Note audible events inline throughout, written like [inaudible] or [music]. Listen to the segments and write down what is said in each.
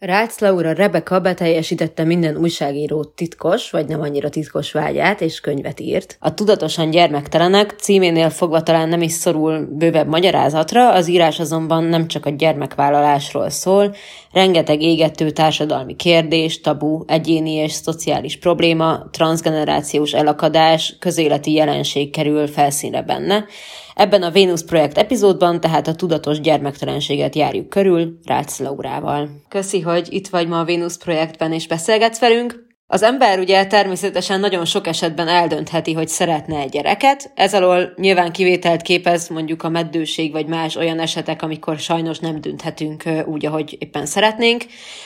Rácz Laura Rebeka beteljesítette minden újságíró titkos, vagy nem annyira titkos vágyát, és könyvet írt. A Tudatosan gyermektelenek címénél fogva talán nem is szorul bővebb magyarázatra, az írás azonban nem csak a gyermekvállalásról szól, rengeteg égető társadalmi kérdés, tabu, egyéni és szociális probléma, transgenerációs elakadás, közéleti jelenség kerül felszínre benne, Ebben a Vénusz projekt epizódban tehát a tudatos gyermektelenséget járjuk körül Rácz Laurával. Köszi, hogy itt vagy ma a Vénusz projektben és beszélgetsz velünk. Az ember ugye természetesen nagyon sok esetben eldöntheti, hogy szeretne egy gyereket, ez alól nyilván kivételt képez mondjuk a meddőség vagy más olyan esetek, amikor sajnos nem dönthetünk úgy, ahogy éppen szeretnénk.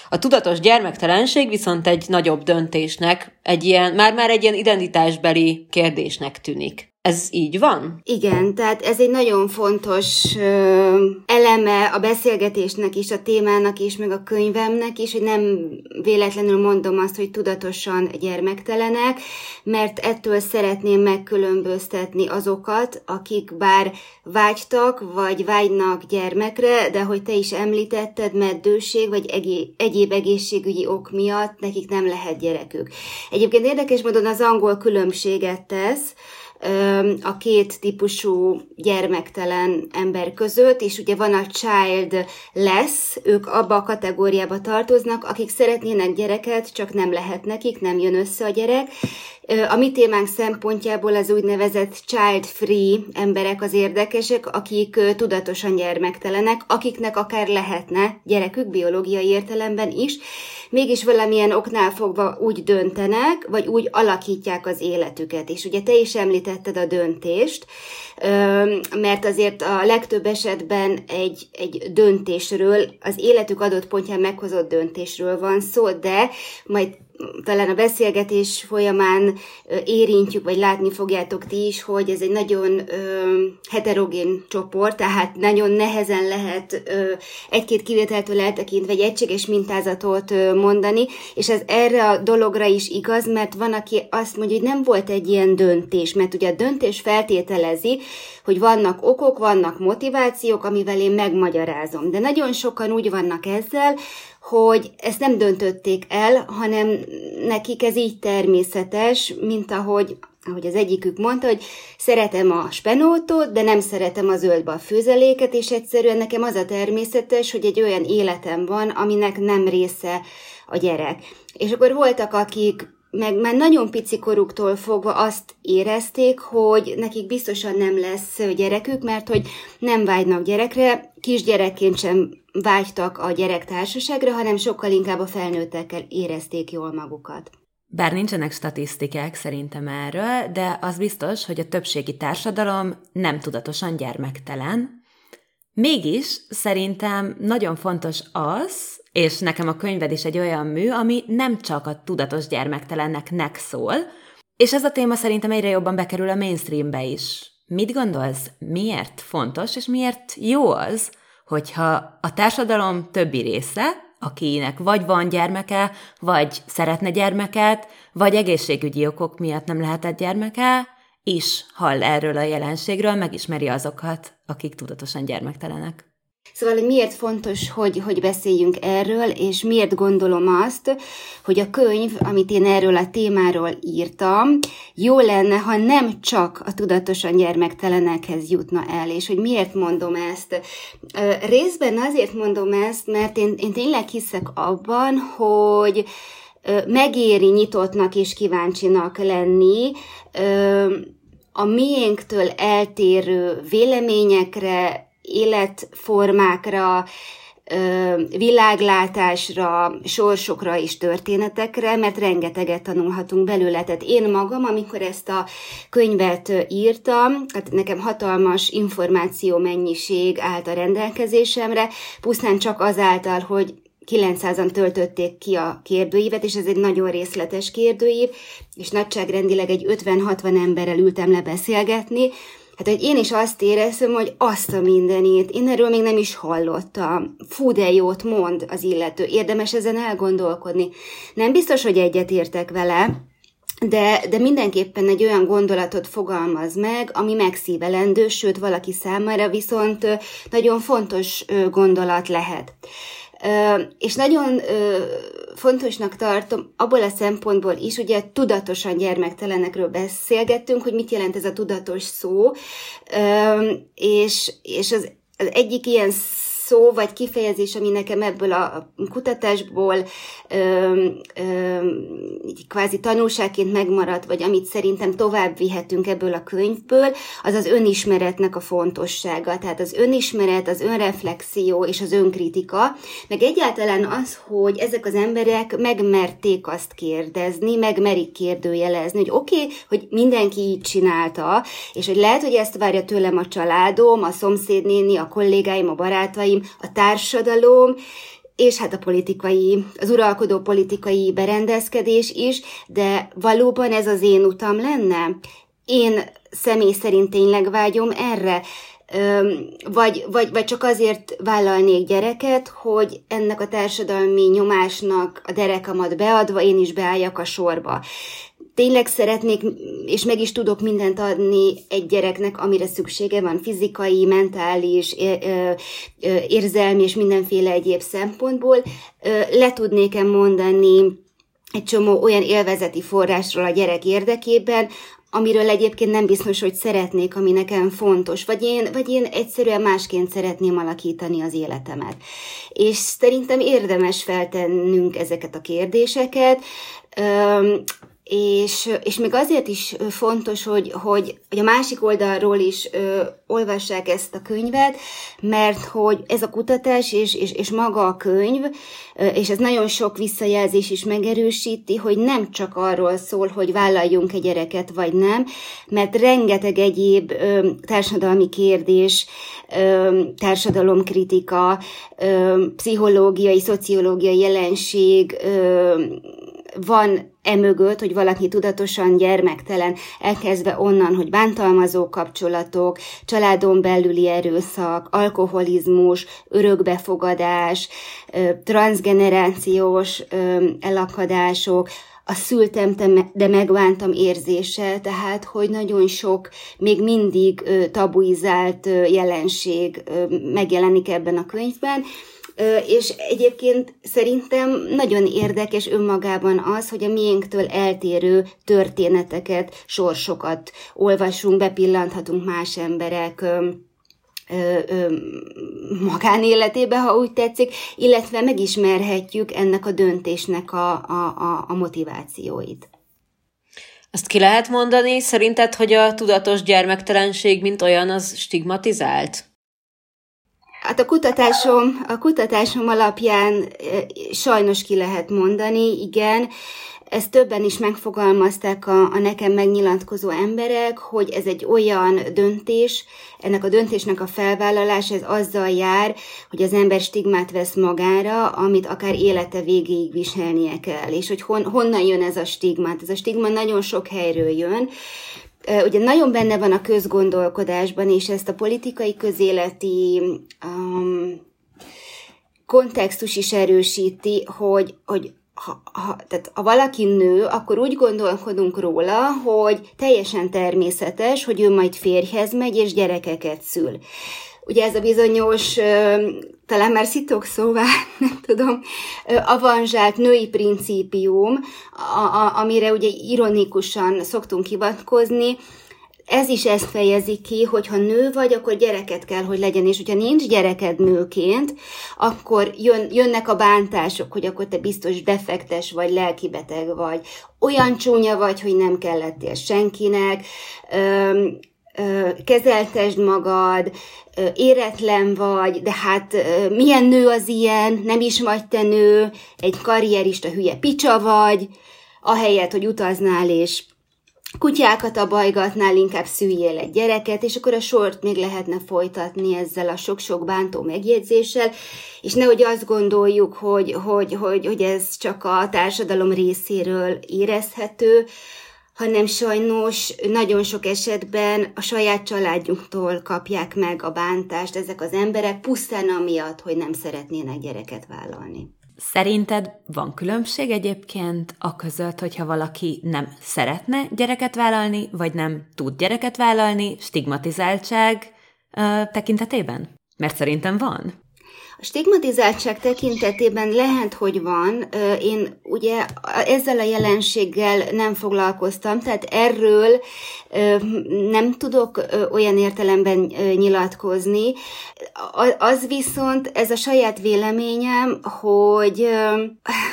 A tudatos gyermektelenség viszont egy nagyobb döntésnek, egy ilyen, már-már egy ilyen identitásbeli kérdésnek tűnik. Ez így van? Igen, tehát ez egy nagyon fontos ö, eleme a beszélgetésnek is, a témának is, meg a könyvemnek is, hogy nem véletlenül mondom azt, hogy tudatosan gyermektelenek, mert ettől szeretném megkülönböztetni azokat, akik bár vágytak, vagy vágynak gyermekre, de hogy te is említetted, meddőség, vagy egé- egyéb egészségügyi ok miatt nekik nem lehet gyerekük. Egyébként érdekes módon az angol különbséget tesz, a két típusú gyermektelen ember között, és ugye van a child lesz, ők abba a kategóriába tartoznak, akik szeretnének gyereket, csak nem lehet nekik, nem jön össze a gyerek, a mi témánk szempontjából az úgynevezett child-free emberek az érdekesek, akik tudatosan gyermektelenek, akiknek akár lehetne gyerekük biológiai értelemben is, mégis valamilyen oknál fogva úgy döntenek, vagy úgy alakítják az életüket. És ugye te is említetted a döntést, mert azért a legtöbb esetben egy, egy döntésről, az életük adott pontján meghozott döntésről van szó, de majd talán a beszélgetés folyamán érintjük, vagy látni fogjátok ti is, hogy ez egy nagyon ö, heterogén csoport, tehát nagyon nehezen lehet ö, egy-két kivételtől eltekintve egy egységes mintázatot ö, mondani, és ez erre a dologra is igaz, mert van, aki azt mondja, hogy nem volt egy ilyen döntés, mert ugye a döntés feltételezi, hogy vannak okok, vannak motivációk, amivel én megmagyarázom. De nagyon sokan úgy vannak ezzel, hogy ezt nem döntötték el, hanem nekik ez így természetes, mint ahogy ahogy az egyikük mondta, hogy szeretem a spenótot, de nem szeretem a zöldbe a főzeléket, és egyszerűen nekem az a természetes, hogy egy olyan életem van, aminek nem része a gyerek. És akkor voltak, akik meg már nagyon pici koruktól fogva azt érezték, hogy nekik biztosan nem lesz gyerekük, mert hogy nem vágynak gyerekre, kisgyerekként sem vágytak a gyerek társaságra, hanem sokkal inkább a felnőttekkel érezték jól magukat. Bár nincsenek statisztikák szerintem erről, de az biztos, hogy a többségi társadalom nem tudatosan gyermektelen. Mégis szerintem nagyon fontos az, és nekem a könyved is egy olyan mű, ami nem csak a tudatos gyermektelennek szól, és ez a téma szerintem egyre jobban bekerül a mainstreambe is. Mit gondolsz, miért fontos, és miért jó az, hogyha a társadalom többi része, akinek vagy van gyermeke, vagy szeretne gyermeket, vagy egészségügyi okok miatt nem lehetett gyermeke, is hall erről a jelenségről, megismeri azokat, akik tudatosan gyermektelenek. Szóval, miért fontos, hogy, hogy beszéljünk erről, és miért gondolom azt, hogy a könyv, amit én erről a témáról írtam, jó lenne, ha nem csak a tudatosan gyermektelenekhez jutna el, és hogy miért mondom ezt. Részben azért mondom ezt, mert én, én tényleg hiszek abban, hogy megéri nyitottnak és kíváncsinak lenni, a miénktől eltérő véleményekre, életformákra, világlátásra, sorsokra és történetekre, mert rengeteget tanulhatunk belőle. Tehát én magam, amikor ezt a könyvet írtam, hát nekem hatalmas információ mennyiség állt a rendelkezésemre, pusztán csak azáltal, hogy 900-an töltötték ki a kérdőívet, és ez egy nagyon részletes kérdőív, és nagyságrendileg egy 50-60 emberrel ültem le beszélgetni, Hát, hogy én is azt éreztem, hogy azt a mindenét, én erről még nem is hallottam. Fú, de jót mond az illető. Érdemes ezen elgondolkodni. Nem biztos, hogy egyet értek vele, de, de mindenképpen egy olyan gondolatot fogalmaz meg, ami megszívelendő, sőt valaki számára viszont nagyon fontos gondolat lehet. És nagyon fontosnak tartom abból a szempontból is, ugye tudatosan gyermektelenekről beszélgettünk, hogy mit jelent ez a tudatos szó, és, és az, az egyik ilyen szó vagy kifejezés, ami nekem ebből a kutatásból ö, ö, kvázi tanulságként megmaradt, vagy amit szerintem tovább vihetünk ebből a könyvből, az az önismeretnek a fontossága. Tehát az önismeret, az önreflexió és az önkritika, meg egyáltalán az, hogy ezek az emberek megmerték azt kérdezni, megmerik kérdőjelezni, hogy oké, okay, hogy mindenki így csinálta, és hogy lehet, hogy ezt várja tőlem a családom, a szomszédnéni, a kollégáim, a barátaim, a társadalom, és hát a politikai, az uralkodó politikai berendezkedés is, de valóban ez az én utam lenne? Én személy szerint tényleg vágyom erre? Vagy, vagy, vagy csak azért vállalnék gyereket, hogy ennek a társadalmi nyomásnak a derekamat beadva én is beálljak a sorba tényleg szeretnék, és meg is tudok mindent adni egy gyereknek, amire szüksége van, fizikai, mentális, érzelmi és mindenféle egyéb szempontból. Le tudnék-e mondani egy csomó olyan élvezeti forrásról a gyerek érdekében, amiről egyébként nem biztos, hogy szeretnék, ami nekem fontos, vagy én, vagy én egyszerűen másként szeretném alakítani az életemet. És szerintem érdemes feltennünk ezeket a kérdéseket és, és még azért is fontos, hogy, hogy, hogy a másik oldalról is ö, olvassák ezt a könyvet, mert hogy ez a kutatás és, és, és maga a könyv, ö, és ez nagyon sok visszajelzés is megerősíti, hogy nem csak arról szól, hogy vállaljunk egy gyereket vagy nem, mert rengeteg egyéb ö, társadalmi kérdés, ö, társadalomkritika, ö, pszichológiai, szociológiai jelenség, ö, van emögött, hogy valaki tudatosan gyermektelen, elkezdve onnan, hogy bántalmazó kapcsolatok, családon belüli erőszak, alkoholizmus, örökbefogadás, transgenerációs elakadások, a szültem, de megvántam érzése, tehát hogy nagyon sok, még mindig tabuizált jelenség megjelenik ebben a könyvben, és egyébként szerintem nagyon érdekes önmagában az, hogy a miénktől eltérő történeteket, sorsokat olvasunk, bepillanthatunk más emberek magánéletébe, ha úgy tetszik, illetve megismerhetjük ennek a döntésnek a, a, a, a motivációit. Azt ki lehet mondani, szerinted, hogy a tudatos gyermektelenség, mint olyan, az stigmatizált? Hát a kutatásom, a kutatásom alapján sajnos ki lehet mondani, igen, ezt többen is megfogalmazták a, a nekem megnyilatkozó emberek, hogy ez egy olyan döntés, ennek a döntésnek a felvállalása, ez azzal jár, hogy az ember stigmát vesz magára, amit akár élete végéig viselnie kell. És hogy hon, honnan jön ez a stigmát? Ez a stigma nagyon sok helyről jön, ugye nagyon benne van a közgondolkodásban, és ezt a politikai közéleti um, kontextus is erősíti, hogy, hogy ha, ha, tehát ha valaki nő, akkor úgy gondolkodunk róla, hogy teljesen természetes, hogy ő majd férjhez megy és gyerekeket szül. Ugye ez a bizonyos, talán már szitok szóvá, [laughs] nem tudom, avanzsált női principium, a, a, amire ugye ironikusan szoktunk hivatkozni, ez is ezt fejezi ki, hogy ha nő vagy, akkor gyereket kell, hogy legyen, és hogyha nincs gyereked nőként, akkor jön, jönnek a bántások, hogy akkor te biztos defektes vagy, lelkibeteg vagy, olyan csúnya vagy, hogy nem kellettél senkinek, kezeltesd magad, éretlen vagy, de hát milyen nő az ilyen, nem is vagy te nő, egy karrierista hülye picsa vagy, ahelyett, hogy utaznál és kutyákat abajgatnál, inkább szüljél egy gyereket, és akkor a sort még lehetne folytatni ezzel a sok-sok bántó megjegyzéssel, és nehogy azt gondoljuk, hogy, hogy, hogy, hogy ez csak a társadalom részéről érezhető, hanem sajnos nagyon sok esetben a saját családjuktól kapják meg a bántást ezek az emberek, pusztán amiatt, hogy nem szeretnének gyereket vállalni. Szerinted van különbség egyébként a között, hogyha valaki nem szeretne gyereket vállalni, vagy nem tud gyereket vállalni, stigmatizáltság uh, tekintetében? Mert szerintem van. Stigmatizáltság tekintetében lehet, hogy van. Én ugye ezzel a jelenséggel nem foglalkoztam, tehát erről nem tudok olyan értelemben nyilatkozni. Az viszont, ez a saját véleményem, hogy,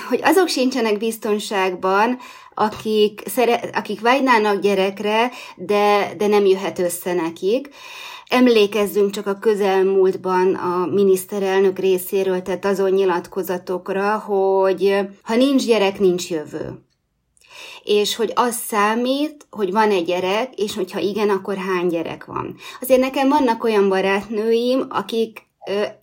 hogy azok sincsenek biztonságban, akik, szere, akik vágynának gyerekre, de, de nem jöhet össze nekik. Emlékezzünk csak a közelmúltban a miniszterelnök részéről tett azon nyilatkozatokra, hogy ha nincs gyerek, nincs jövő. És hogy az számít, hogy van egy gyerek, és hogyha igen, akkor hány gyerek van. Azért nekem vannak olyan barátnőim, akik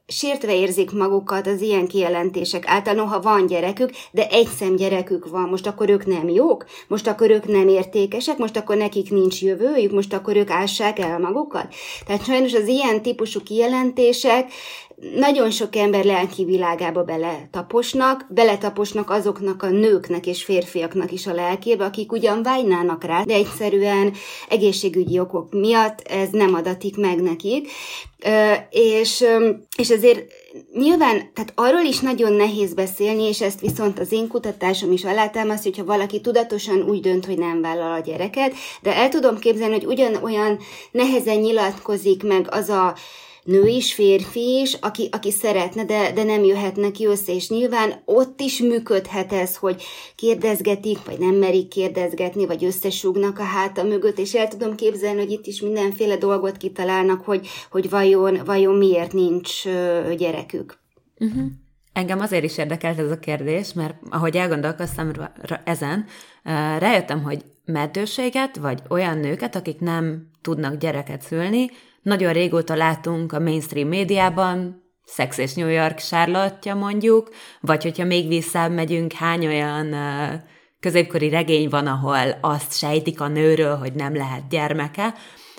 sértve érzik magukat az ilyen kijelentések által, noha van gyerekük, de egy szem gyerekük van, most akkor ők nem jók, most akkor ők nem értékesek, most akkor nekik nincs jövőjük, most akkor ők ássák el magukat. Tehát sajnos az ilyen típusú kijelentések nagyon sok ember lelki világába beletaposnak, beletaposnak azoknak a nőknek és férfiaknak is a lelkébe, akik ugyan vágynának rá, de egyszerűen egészségügyi okok miatt ez nem adatik meg nekik. És, és ezért nyilván, tehát arról is nagyon nehéz beszélni, és ezt viszont az én kutatásom is alátámaszt, hogyha valaki tudatosan úgy dönt, hogy nem vállal a gyereket, de el tudom képzelni, hogy ugyanolyan nehezen nyilatkozik meg az a nő is, férfi is, aki, aki szeretne, de, de nem jöhet neki össze, és nyilván ott is működhet ez, hogy kérdezgetik, vagy nem merik kérdezgetni, vagy összesúgnak a háta mögött, és el tudom képzelni, hogy itt is mindenféle dolgot kitalálnak, hogy, hogy vajon, vajon miért nincs gyerekük. Uh-huh. Engem azért is érdekelt ez a kérdés, mert ahogy elgondolkoztam ezen, rájöttem, hogy meddőséget, vagy olyan nőket, akik nem tudnak gyereket szülni, nagyon régóta látunk a mainstream médiában, Sex és New York Charlotte mondjuk, vagy hogyha még visszább megyünk, hány olyan középkori regény van, ahol azt sejtik a nőről, hogy nem lehet gyermeke,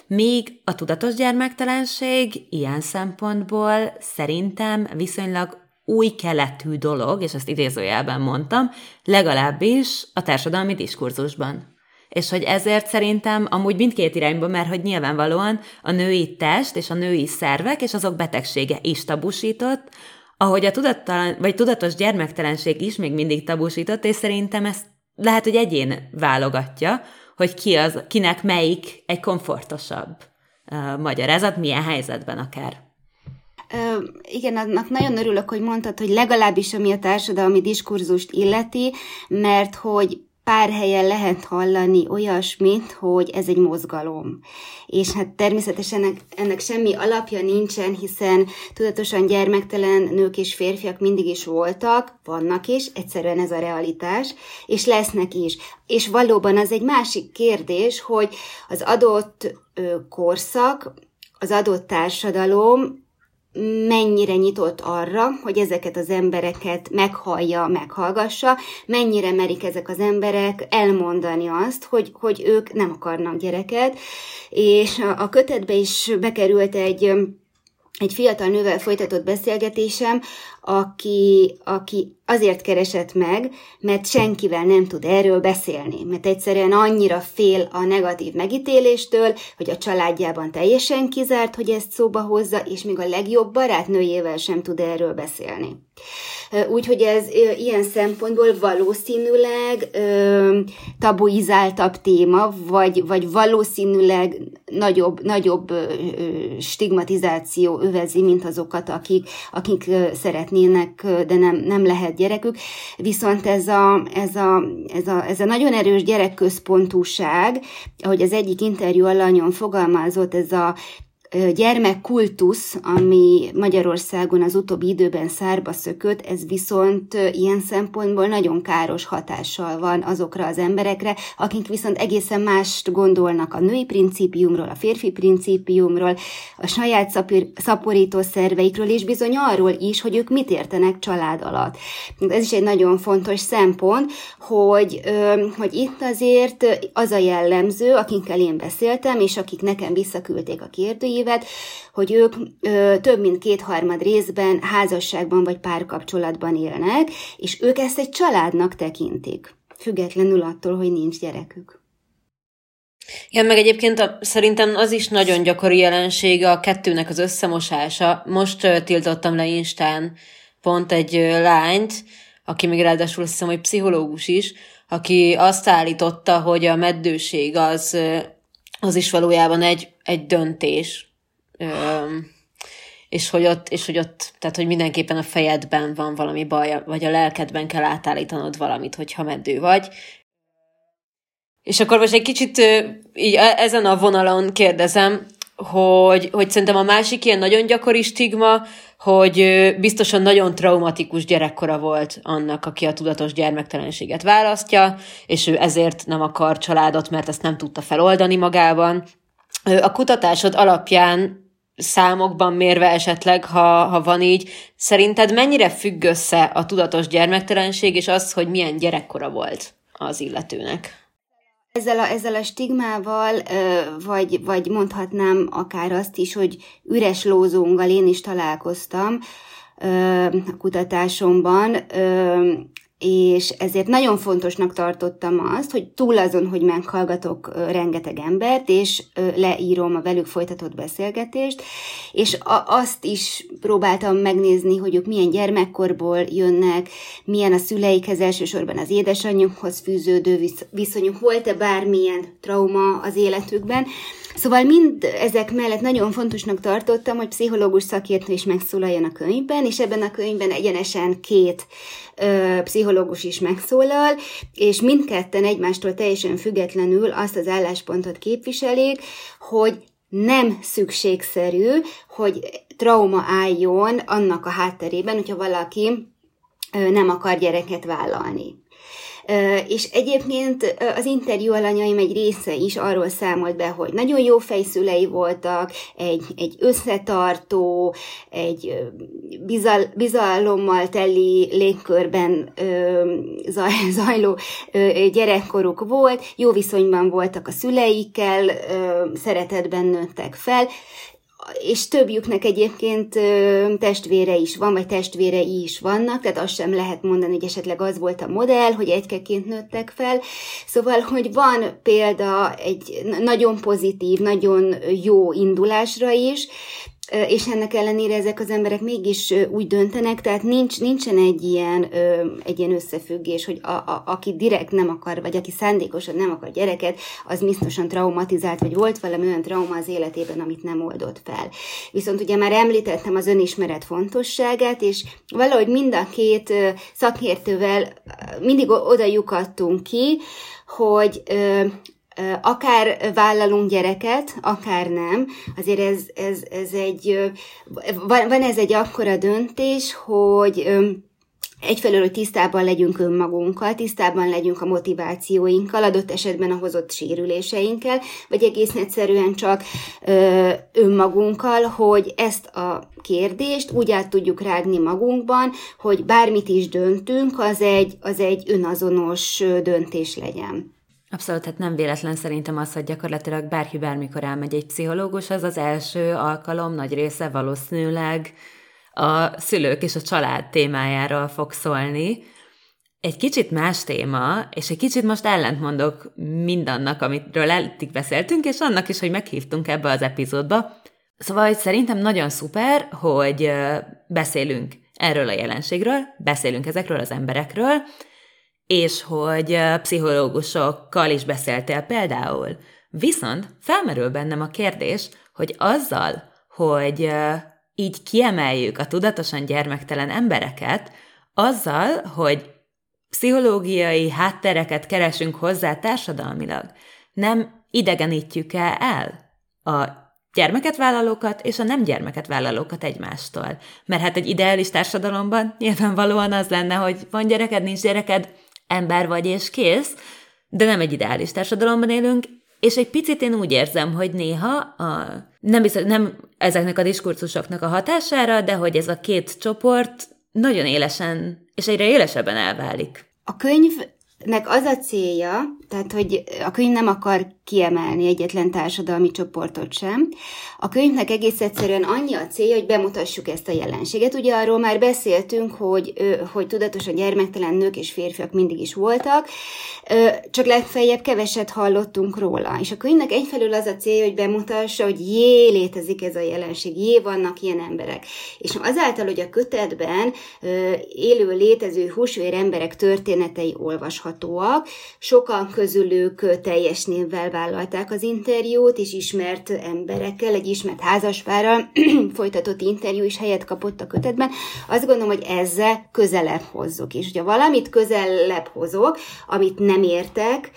míg a tudatos gyermektelenség ilyen szempontból szerintem viszonylag új keletű dolog, és ezt idézőjelben mondtam, legalábbis a társadalmi diskurzusban és hogy ezért szerintem amúgy mindkét irányba, mert hogy nyilvánvalóan a női test és a női szervek és azok betegsége is tabusított, ahogy a tudattalan, vagy tudatos gyermektelenség is még mindig tabusított, és szerintem ezt lehet, hogy egyén válogatja, hogy ki az, kinek melyik egy komfortosabb uh, magyarázat, milyen helyzetben akár. Ö, igen, annak nagyon örülök, hogy mondtad, hogy legalábbis ami a társadalmi diskurzust illeti, mert hogy pár helyen lehet hallani olyasmit, hogy ez egy mozgalom. És hát természetesen ennek, ennek semmi alapja nincsen, hiszen tudatosan gyermektelen nők és férfiak mindig is voltak, vannak is, egyszerűen ez a realitás, és lesznek is. És valóban az egy másik kérdés, hogy az adott korszak, az adott társadalom mennyire nyitott arra, hogy ezeket az embereket meghallja, meghallgassa, mennyire merik ezek az emberek elmondani azt, hogy, hogy ők nem akarnak gyereket, és a, a kötetbe is bekerült egy egy fiatal nővel folytatott beszélgetésem, aki, aki azért keresett meg, mert senkivel nem tud erről beszélni, mert egyszerűen annyira fél a negatív megítéléstől, hogy a családjában teljesen kizárt, hogy ezt szóba hozza, és még a legjobb barátnőjével sem tud erről beszélni. Úgyhogy ez ilyen szempontból valószínűleg tabuizáltabb téma, vagy, vagy valószínűleg nagyobb, nagyobb stigmatizáció övezi, mint azokat, akik, akik szeretnének, de nem, nem lehet gyerekük. Viszont ez a, ez a, ez a, ez a nagyon erős gyerekközpontúság, ahogy az egyik interjú alanyon fogalmazott, ez a gyermekkultusz, ami Magyarországon az utóbbi időben szárba szökött, ez viszont ilyen szempontból nagyon káros hatással van azokra az emberekre, akik viszont egészen mást gondolnak a női principiumról, a férfi principiumról, a saját szaporító szerveikről, és bizony arról is, hogy ők mit értenek család alatt. Ez is egy nagyon fontos szempont, hogy, hogy itt azért az a jellemző, akikkel én beszéltem, és akik nekem visszaküldték a kérdőjét, évet, hogy ők ö, több mint kétharmad részben házasságban vagy párkapcsolatban élnek, és ők ezt egy családnak tekintik, függetlenül attól, hogy nincs gyerekük. Igen, meg egyébként a, szerintem az is nagyon gyakori jelensége a kettőnek az összemosása. Most uh, tiltottam le Instán pont egy uh, lányt, aki még ráadásul azt hiszem, hogy pszichológus is, aki azt állította, hogy a meddőség az, az is valójában egy, egy döntés. És hogy, ott, és hogy ott, tehát hogy mindenképpen a fejedben van valami baj, vagy a lelkedben kell átállítanod valamit, hogyha meddő vagy, és akkor most egy kicsit így e, ezen a vonalon kérdezem, hogy, hogy szerintem a másik ilyen nagyon gyakori stigma, hogy biztosan nagyon traumatikus gyerekkora volt annak, aki a tudatos gyermektelenséget választja, és ő ezért nem akar családot, mert ezt nem tudta feloldani magában. A kutatásod alapján számokban mérve esetleg, ha, ha van így, szerinted mennyire függ össze a tudatos gyermektelenség és az, hogy milyen gyerekkora volt az illetőnek? Ezzel a, ezzel a stigmával, vagy, vagy mondhatnám akár azt is, hogy üres lózónggal én is találkoztam a kutatásomban, és ezért nagyon fontosnak tartottam azt, hogy túl azon, hogy meghallgatok rengeteg embert, és leírom a velük folytatott beszélgetést, és azt is próbáltam megnézni, hogy ők milyen gyermekkorból jönnek, milyen a szüleikhez, elsősorban az édesanyjukhoz fűződő viszonyuk, volt-e bármilyen trauma az életükben, Szóval mind ezek mellett nagyon fontosnak tartottam, hogy pszichológus szakértő is megszólaljon a könyvben, és ebben a könyvben egyenesen két ö, pszichológus is megszólal, és mindketten egymástól teljesen függetlenül azt az álláspontot képviselik, hogy nem szükségszerű, hogy trauma álljon annak a hátterében, hogyha valaki nem akar gyereket vállalni. És egyébként az interjú alanyaim egy része is arról számolt be, hogy nagyon jó fejszülei voltak, egy, egy összetartó, egy bizal, bizalommal teli légkörben zaj, [laughs] zajló gyerekkoruk volt, jó viszonyban voltak a szüleikkel, szeretetben nőttek fel, és többjüknek egyébként testvére is van, vagy testvérei is vannak, tehát azt sem lehet mondani, hogy esetleg az volt a modell, hogy egykeként nőttek fel. Szóval, hogy van példa egy nagyon pozitív, nagyon jó indulásra is, és ennek ellenére ezek az emberek mégis úgy döntenek, tehát nincs, nincsen egy ilyen, egy ilyen összefüggés, hogy a, a, aki direkt nem akar, vagy aki szándékosan nem akar gyereket, az biztosan traumatizált, vagy volt valami olyan trauma az életében, amit nem oldott fel. Viszont ugye már említettem az önismeret fontosságát, és valahogy mind a két szakértővel mindig oda lyukadtunk ki, hogy akár vállalunk gyereket, akár nem, azért ez, ez, ez egy, van, van ez egy akkora döntés, hogy egyfelől, hogy tisztában legyünk önmagunkkal, tisztában legyünk a motivációinkkal, adott esetben a hozott sérüléseinkkel, vagy egész egyszerűen csak ö, önmagunkkal, hogy ezt a kérdést úgy át tudjuk rágni magunkban, hogy bármit is döntünk, az egy, az egy önazonos döntés legyen. Abszolút, hát nem véletlen szerintem az, hogy gyakorlatilag bárki bármikor elmegy egy pszichológus, az az első alkalom nagy része valószínűleg a szülők és a család témájáról fog szólni. Egy kicsit más téma, és egy kicsit most ellentmondok mindannak, amitről eddig beszéltünk, és annak is, hogy meghívtunk ebbe az epizódba. Szóval hogy szerintem nagyon szuper, hogy beszélünk erről a jelenségről, beszélünk ezekről az emberekről, és hogy pszichológusokkal is beszéltél például. Viszont felmerül bennem a kérdés, hogy azzal, hogy így kiemeljük a tudatosan gyermektelen embereket, azzal, hogy pszichológiai háttereket keresünk hozzá társadalmilag, nem idegenítjük-e el a gyermeket vállalókat és a nem gyermeket vállalókat egymástól. Mert hát egy ideális társadalomban nyilvánvalóan az lenne, hogy van gyereked, nincs gyereked, ember vagy és kész, de nem egy ideális társadalomban élünk, és egy picit én úgy érzem, hogy néha a, nem, biztos, nem ezeknek a diskurzusoknak a hatására, de hogy ez a két csoport nagyon élesen és egyre élesebben elválik. A könyv nek az a célja, tehát hogy a könyv nem akar kiemelni egyetlen társadalmi csoportot sem. A könyvnek egész egyszerűen annyi a célja, hogy bemutassuk ezt a jelenséget. Ugye arról már beszéltünk, hogy, hogy tudatosan gyermektelen nők és férfiak mindig is voltak, csak legfeljebb keveset hallottunk róla. És a könyvnek egyfelől az a célja, hogy bemutassa, hogy jé, létezik ez a jelenség, jé, vannak ilyen emberek. És azáltal, hogy a kötetben élő, létező húsvér emberek történetei olvashatóak, sokan közülük teljes névvel vállalták az interjút, és ismert emberekkel, egy ismert házaspárral [clears throat] folytatott interjú is helyet kapott a kötetben. Azt gondolom, hogy ezzel közelebb hozzuk. És hogyha valamit közelebb hozok, amit nem értek,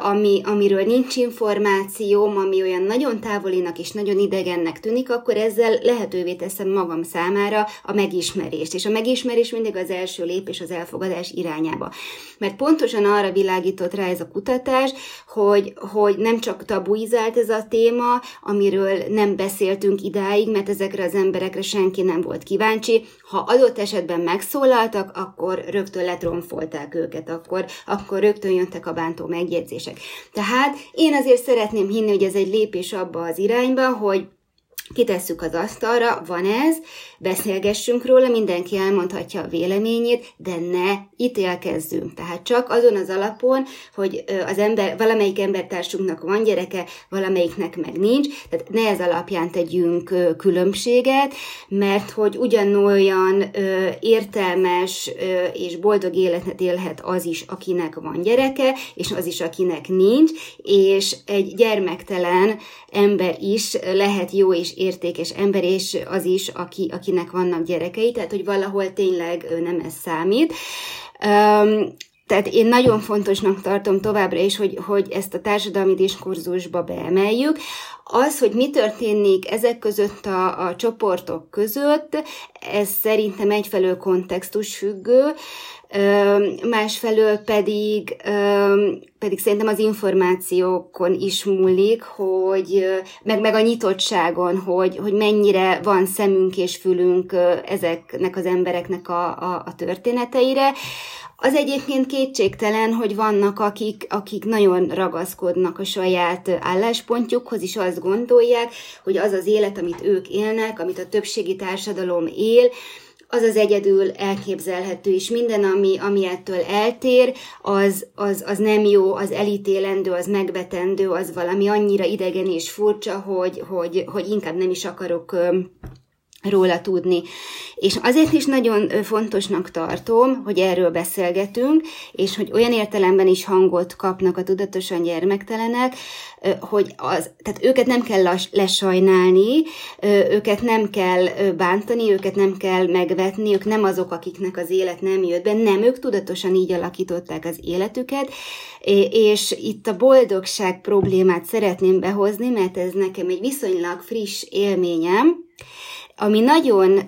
ami, amiről nincs információm, ami olyan nagyon távolinak és nagyon idegennek tűnik, akkor ezzel lehetővé teszem magam számára a megismerést. És a megismerés mindig az első lépés az elfogadás irányába. Mert pontosan arra világított rá ez a kutatás, hogy, hogy nem csak tabuizált ez a téma, amiről nem beszéltünk idáig, mert ezekre az emberekre senki nem volt kíváncsi. Ha adott esetben megszólaltak, akkor rögtön letromfolták őket, akkor, akkor rögtön jöttek a bántó megjegyzések. Tehát én azért szeretném hinni, hogy ez egy lépés abba az irányba, hogy kitesszük az asztalra, van ez, beszélgessünk róla, mindenki elmondhatja a véleményét, de ne ítélkezzünk. Tehát csak azon az alapon, hogy az ember, valamelyik embertársunknak van gyereke, valamelyiknek meg nincs, tehát ne ez alapján tegyünk különbséget, mert hogy ugyanolyan értelmes és boldog életet élhet az is, akinek van gyereke, és az is, akinek nincs, és egy gyermektelen ember is lehet jó és értékes ember, és az is, aki, akinek vannak gyerekei, tehát hogy valahol tényleg nem ez számít. Um, tehát én nagyon fontosnak tartom továbbra is, hogy, hogy ezt a társadalmi diskurzusba beemeljük. Az, hogy mi történik ezek között a, a csoportok között, ez szerintem egyfelől kontextus függő, másfelől pedig, pedig szerintem az információkon is múlik, hogy meg, meg a nyitottságon, hogy, hogy mennyire van szemünk és fülünk ezeknek az embereknek a, a, a történeteire. Az egyébként kétségtelen, hogy vannak, akik, akik nagyon ragaszkodnak a saját álláspontjukhoz, és azt gondolják, hogy az az élet, amit ők élnek, amit a többségi társadalom él, az az egyedül elképzelhető, és minden, ami, ami ettől eltér, az, az, az nem jó, az elítélendő, az megvetendő, az valami annyira idegen és furcsa, hogy, hogy, hogy inkább nem is akarok róla tudni. És azért is nagyon fontosnak tartom, hogy erről beszélgetünk, és hogy olyan értelemben is hangot kapnak a tudatosan gyermektelenek, hogy az, tehát őket nem kell lesajnálni, őket nem kell bántani, őket nem kell megvetni, ők nem azok, akiknek az élet nem jött be, nem, ők tudatosan így alakították az életüket, és itt a boldogság problémát szeretném behozni, mert ez nekem egy viszonylag friss élményem, ami nagyon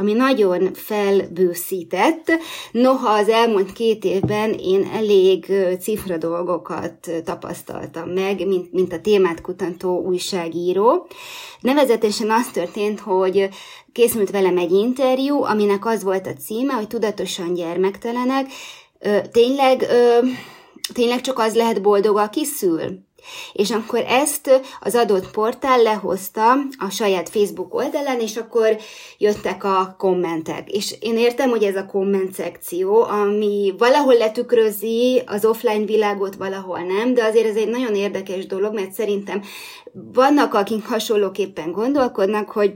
ami nagyon felbőszített. Noha az elmúlt két évben én elég cifra dolgokat tapasztaltam meg, mint, mint a témát kutató újságíró. Nevezetesen az történt, hogy készült velem egy interjú, aminek az volt a címe, hogy tudatosan gyermektelenek. Tényleg, tényleg csak az lehet boldog, aki szül? És akkor ezt az adott portál lehozta a saját Facebook oldalán, és akkor jöttek a kommentek. És én értem, hogy ez a komment szekció, ami valahol letükrözi az offline világot, valahol nem, de azért ez egy nagyon érdekes dolog, mert szerintem vannak, akik hasonlóképpen gondolkodnak, hogy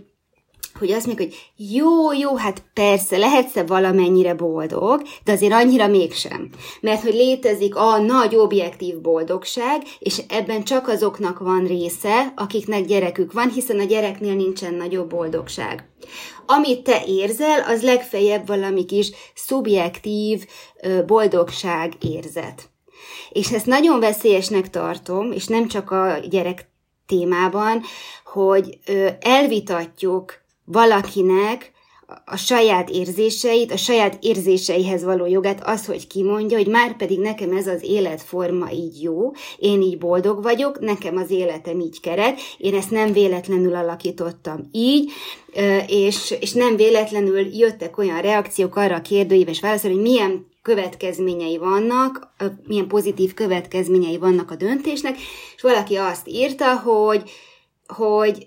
hogy azt mondjuk, hogy jó, jó, hát persze, lehetsz-e valamennyire boldog, de azért annyira mégsem. Mert hogy létezik a nagy objektív boldogság, és ebben csak azoknak van része, akiknek gyerekük van, hiszen a gyereknél nincsen nagyobb boldogság. Amit te érzel, az legfeljebb valami kis szubjektív boldogság érzet. És ezt nagyon veszélyesnek tartom, és nem csak a gyerek témában, hogy elvitatjuk valakinek a saját érzéseit, a saját érzéseihez való jogát, az, hogy kimondja, hogy már pedig nekem ez az életforma így jó, én így boldog vagyok, nekem az életem így keret, én ezt nem véletlenül alakítottam így, és, és nem véletlenül jöttek olyan reakciók arra a kérdőíves válaszra, hogy milyen következményei vannak, milyen pozitív következményei vannak a döntésnek, és valaki azt írta, hogy, hogy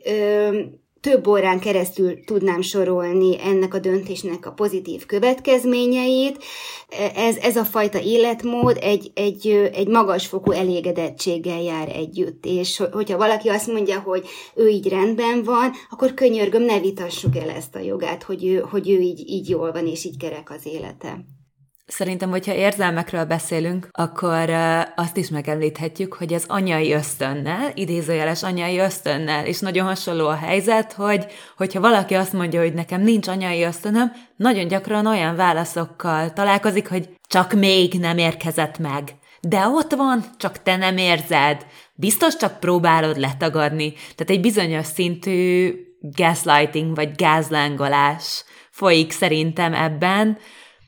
több órán keresztül tudnám sorolni ennek a döntésnek a pozitív következményeit. Ez, ez a fajta életmód egy, egy, egy magasfokú elégedettséggel jár együtt, és hogyha valaki azt mondja, hogy ő így rendben van, akkor könyörgöm, ne vitassuk el ezt a jogát, hogy ő, hogy ő így, így jól van, és így kerek az élete. Szerintem, hogyha érzelmekről beszélünk, akkor azt is megemlíthetjük, hogy az anyai ösztönnel, idézőjeles anyai ösztönnel, és nagyon hasonló a helyzet, hogy hogyha valaki azt mondja, hogy nekem nincs anyai ösztönöm, nagyon gyakran olyan válaszokkal találkozik, hogy csak még nem érkezett meg. De ott van, csak te nem érzed. Biztos csak próbálod letagadni. Tehát egy bizonyos szintű gaslighting vagy gázlángolás folyik szerintem ebben,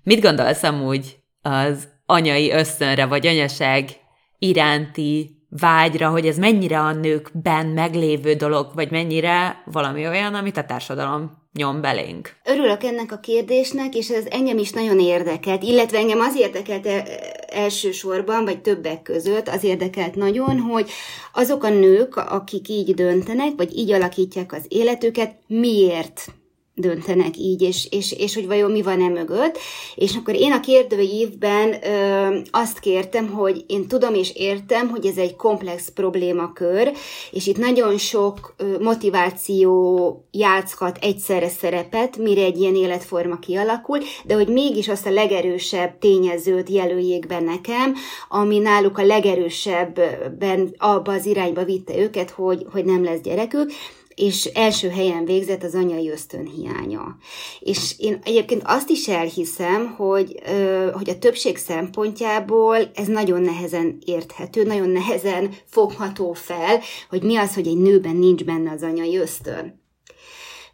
Mit gondolsz amúgy az anyai ösztönre, vagy anyaság iránti vágyra, hogy ez mennyire a nőkben meglévő dolog, vagy mennyire valami olyan, amit a társadalom nyom belénk. Örülök ennek a kérdésnek, és ez engem is nagyon érdekelt, illetve engem az érdekelt e, elsősorban, vagy többek között az érdekelt nagyon, hogy azok a nők, akik így döntenek, vagy így alakítják az életüket, miért döntenek így, és, és, és hogy vajon mi van e mögött. És akkor én a kérdőívben ö, azt kértem, hogy én tudom és értem, hogy ez egy komplex problémakör, és itt nagyon sok ö, motiváció játszhat egyszerre szerepet, mire egy ilyen életforma kialakul, de hogy mégis azt a legerősebb tényezőt jelöljék be nekem, ami náluk a legerősebben abba az irányba vitte őket, hogy, hogy nem lesz gyerekük, és első helyen végzett az anyai ösztön hiánya. És én egyébként azt is elhiszem, hogy, hogy a többség szempontjából ez nagyon nehezen érthető, nagyon nehezen fogható fel, hogy mi az, hogy egy nőben nincs benne az anyai ösztön.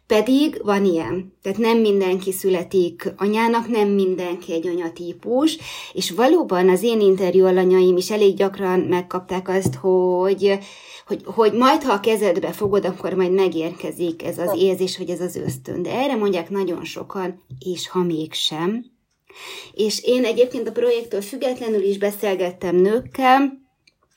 Pedig van ilyen. Tehát nem mindenki születik anyának, nem mindenki egy anyatípus, és valóban az én interjú alanyaim is elég gyakran megkapták azt, hogy hogy, hogy majd, ha a kezedbe fogod, akkor majd megérkezik ez az érzés, hogy ez az ösztön. De erre mondják nagyon sokan, és ha mégsem. És én egyébként a projektől függetlenül is beszélgettem nőkkel,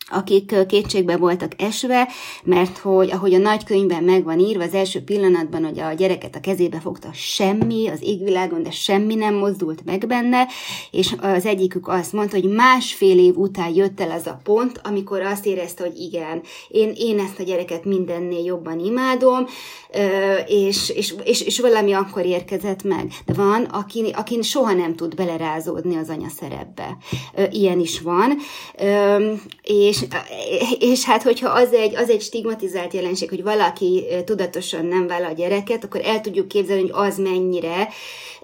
akik kétségbe voltak esve, mert hogy ahogy a nagykönyvben meg van írva, az első pillanatban, hogy a gyereket a kezébe fogta semmi, az égvilágon, de semmi nem mozdult meg benne, és az egyikük azt mondta, hogy másfél év után jött el az a pont, amikor azt érezte, hogy igen, én, én ezt a gyereket mindennél jobban imádom, és, és, és, és valami akkor érkezett meg. De van, aki, aki soha nem tud belerázódni az anya szerepbe. Ilyen is van. És és, és hát, hogyha az egy, az egy stigmatizált jelenség, hogy valaki tudatosan nem vállal a gyereket, akkor el tudjuk képzelni, hogy az mennyire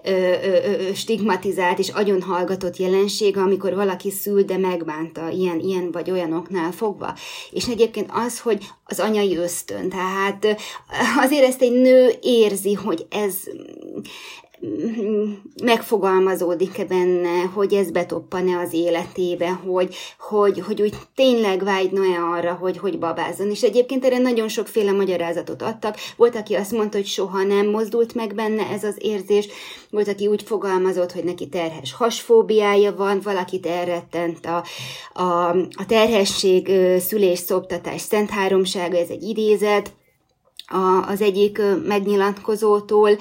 ö, ö, stigmatizált és agyon hallgatott jelenség, amikor valaki szül, de megbánta ilyen, ilyen vagy olyanoknál fogva. És egyébként az, hogy az anyai ösztön, tehát azért ezt egy nő érzi, hogy ez, megfogalmazódik-e benne, hogy ez betoppan-e az életébe, hogy, hogy, hogy úgy tényleg vágyna-e arra, hogy, hogy babázzon. És egyébként erre nagyon sokféle magyarázatot adtak. Volt, aki azt mondta, hogy soha nem mozdult meg benne ez az érzés, volt, aki úgy fogalmazott, hogy neki terhes hasfóbiája van, valakit elrettent a, a, a terhesség, szülés, szoptatás, szent háromsága, ez egy idézet, a, az egyik megnyilatkozótól,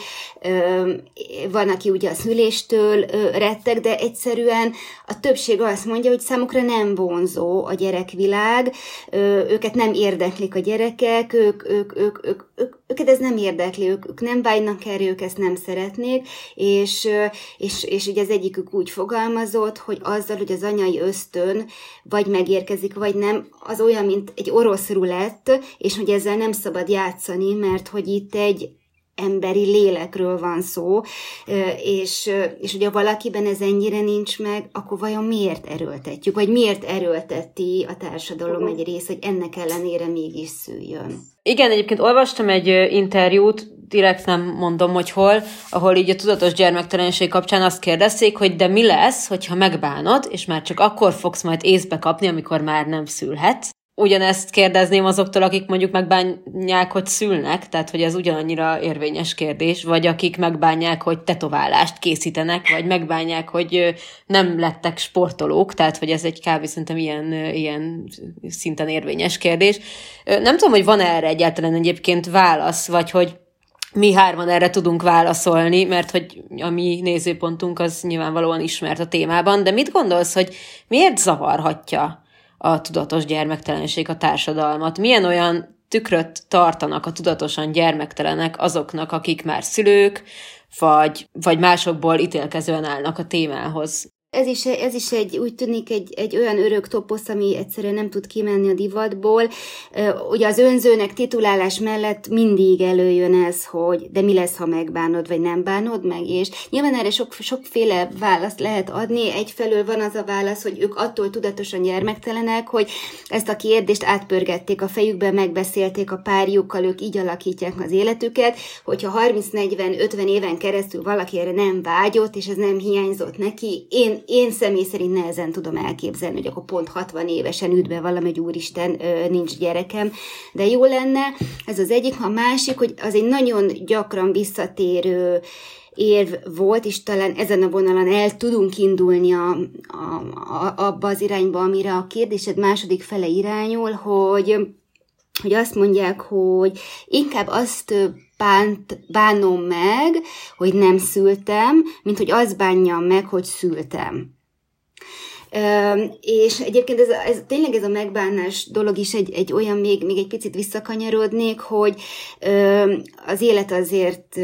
van, aki ugye a szüléstől rettek, de egyszerűen a többség azt mondja, hogy számukra nem vonzó a gyerekvilág, őket nem érdeklik a gyerekek, ők, ők, ők, ők, ők őket ez nem érdekli, ők, ők nem vágynak erre, ők ezt nem szeretnék, és, és, és ugye az egyikük úgy fogalmazott, hogy azzal, hogy az anyai ösztön vagy megérkezik, vagy nem, az olyan, mint egy orosz rulett, és hogy ezzel nem szabad játszani, mert hogy itt egy emberi lélekről van szó, és, és ugye valakiben ez ennyire nincs meg, akkor vajon miért erőltetjük, vagy miért erőlteti a társadalom egy rész, hogy ennek ellenére mégis szüljön? Igen, egyébként olvastam egy interjút, direkt nem mondom, hogy hol, ahol így a tudatos gyermektelenség kapcsán azt kérdezték, hogy de mi lesz, hogyha megbánod, és már csak akkor fogsz majd észbe kapni, amikor már nem szülhetsz. Ugyanezt kérdezném azoktól, akik mondjuk megbánják, hogy szülnek, tehát hogy ez ugyanannyira érvényes kérdés, vagy akik megbánják, hogy tetoválást készítenek, vagy megbánják, hogy nem lettek sportolók, tehát hogy ez egy kb. szerintem ilyen, ilyen szinten érvényes kérdés. Nem tudom, hogy van erre egyáltalán egyébként válasz, vagy hogy mi hárman erre tudunk válaszolni, mert hogy a mi nézőpontunk az nyilvánvalóan ismert a témában, de mit gondolsz, hogy miért zavarhatja a tudatos gyermektelenség a társadalmat? Milyen olyan tükröt tartanak a tudatosan gyermektelenek azoknak, akik már szülők, vagy, vagy másokból ítélkezően állnak a témához? Ez is, ez is egy, úgy tűnik, egy, egy olyan örök toposz, ami egyszerűen nem tud kimenni a divatból. Ugye az önzőnek titulálás mellett mindig előjön ez, hogy de mi lesz, ha megbánod, vagy nem bánod meg, és nyilván erre sok, sokféle választ lehet adni. Egyfelől van az a válasz, hogy ők attól tudatosan gyermektelenek, hogy ezt a kérdést átpörgették a fejükben, megbeszélték a párjukkal, ők így alakítják az életüket, hogyha 30-40-50 éven keresztül valaki erre nem vágyott, és ez nem hiányzott neki, én én személy szerint nehezen tudom elképzelni, hogy akkor pont 60 évesen üt be valami, hogy úristen, nincs gyerekem, de jó lenne. Ez az egyik. A másik, hogy az egy nagyon gyakran visszatérő érv volt, és talán ezen a vonalon el tudunk indulni a, a, a, abba az irányba, amire a kérdésed második fele irányul, hogy hogy azt mondják, hogy inkább azt bánt, bánom meg, hogy nem szültem, mint hogy azt bánjam meg, hogy szültem. És egyébként ez, ez, tényleg ez a megbánás dolog is egy, egy olyan, még, még egy picit visszakanyarodnék, hogy az élet azért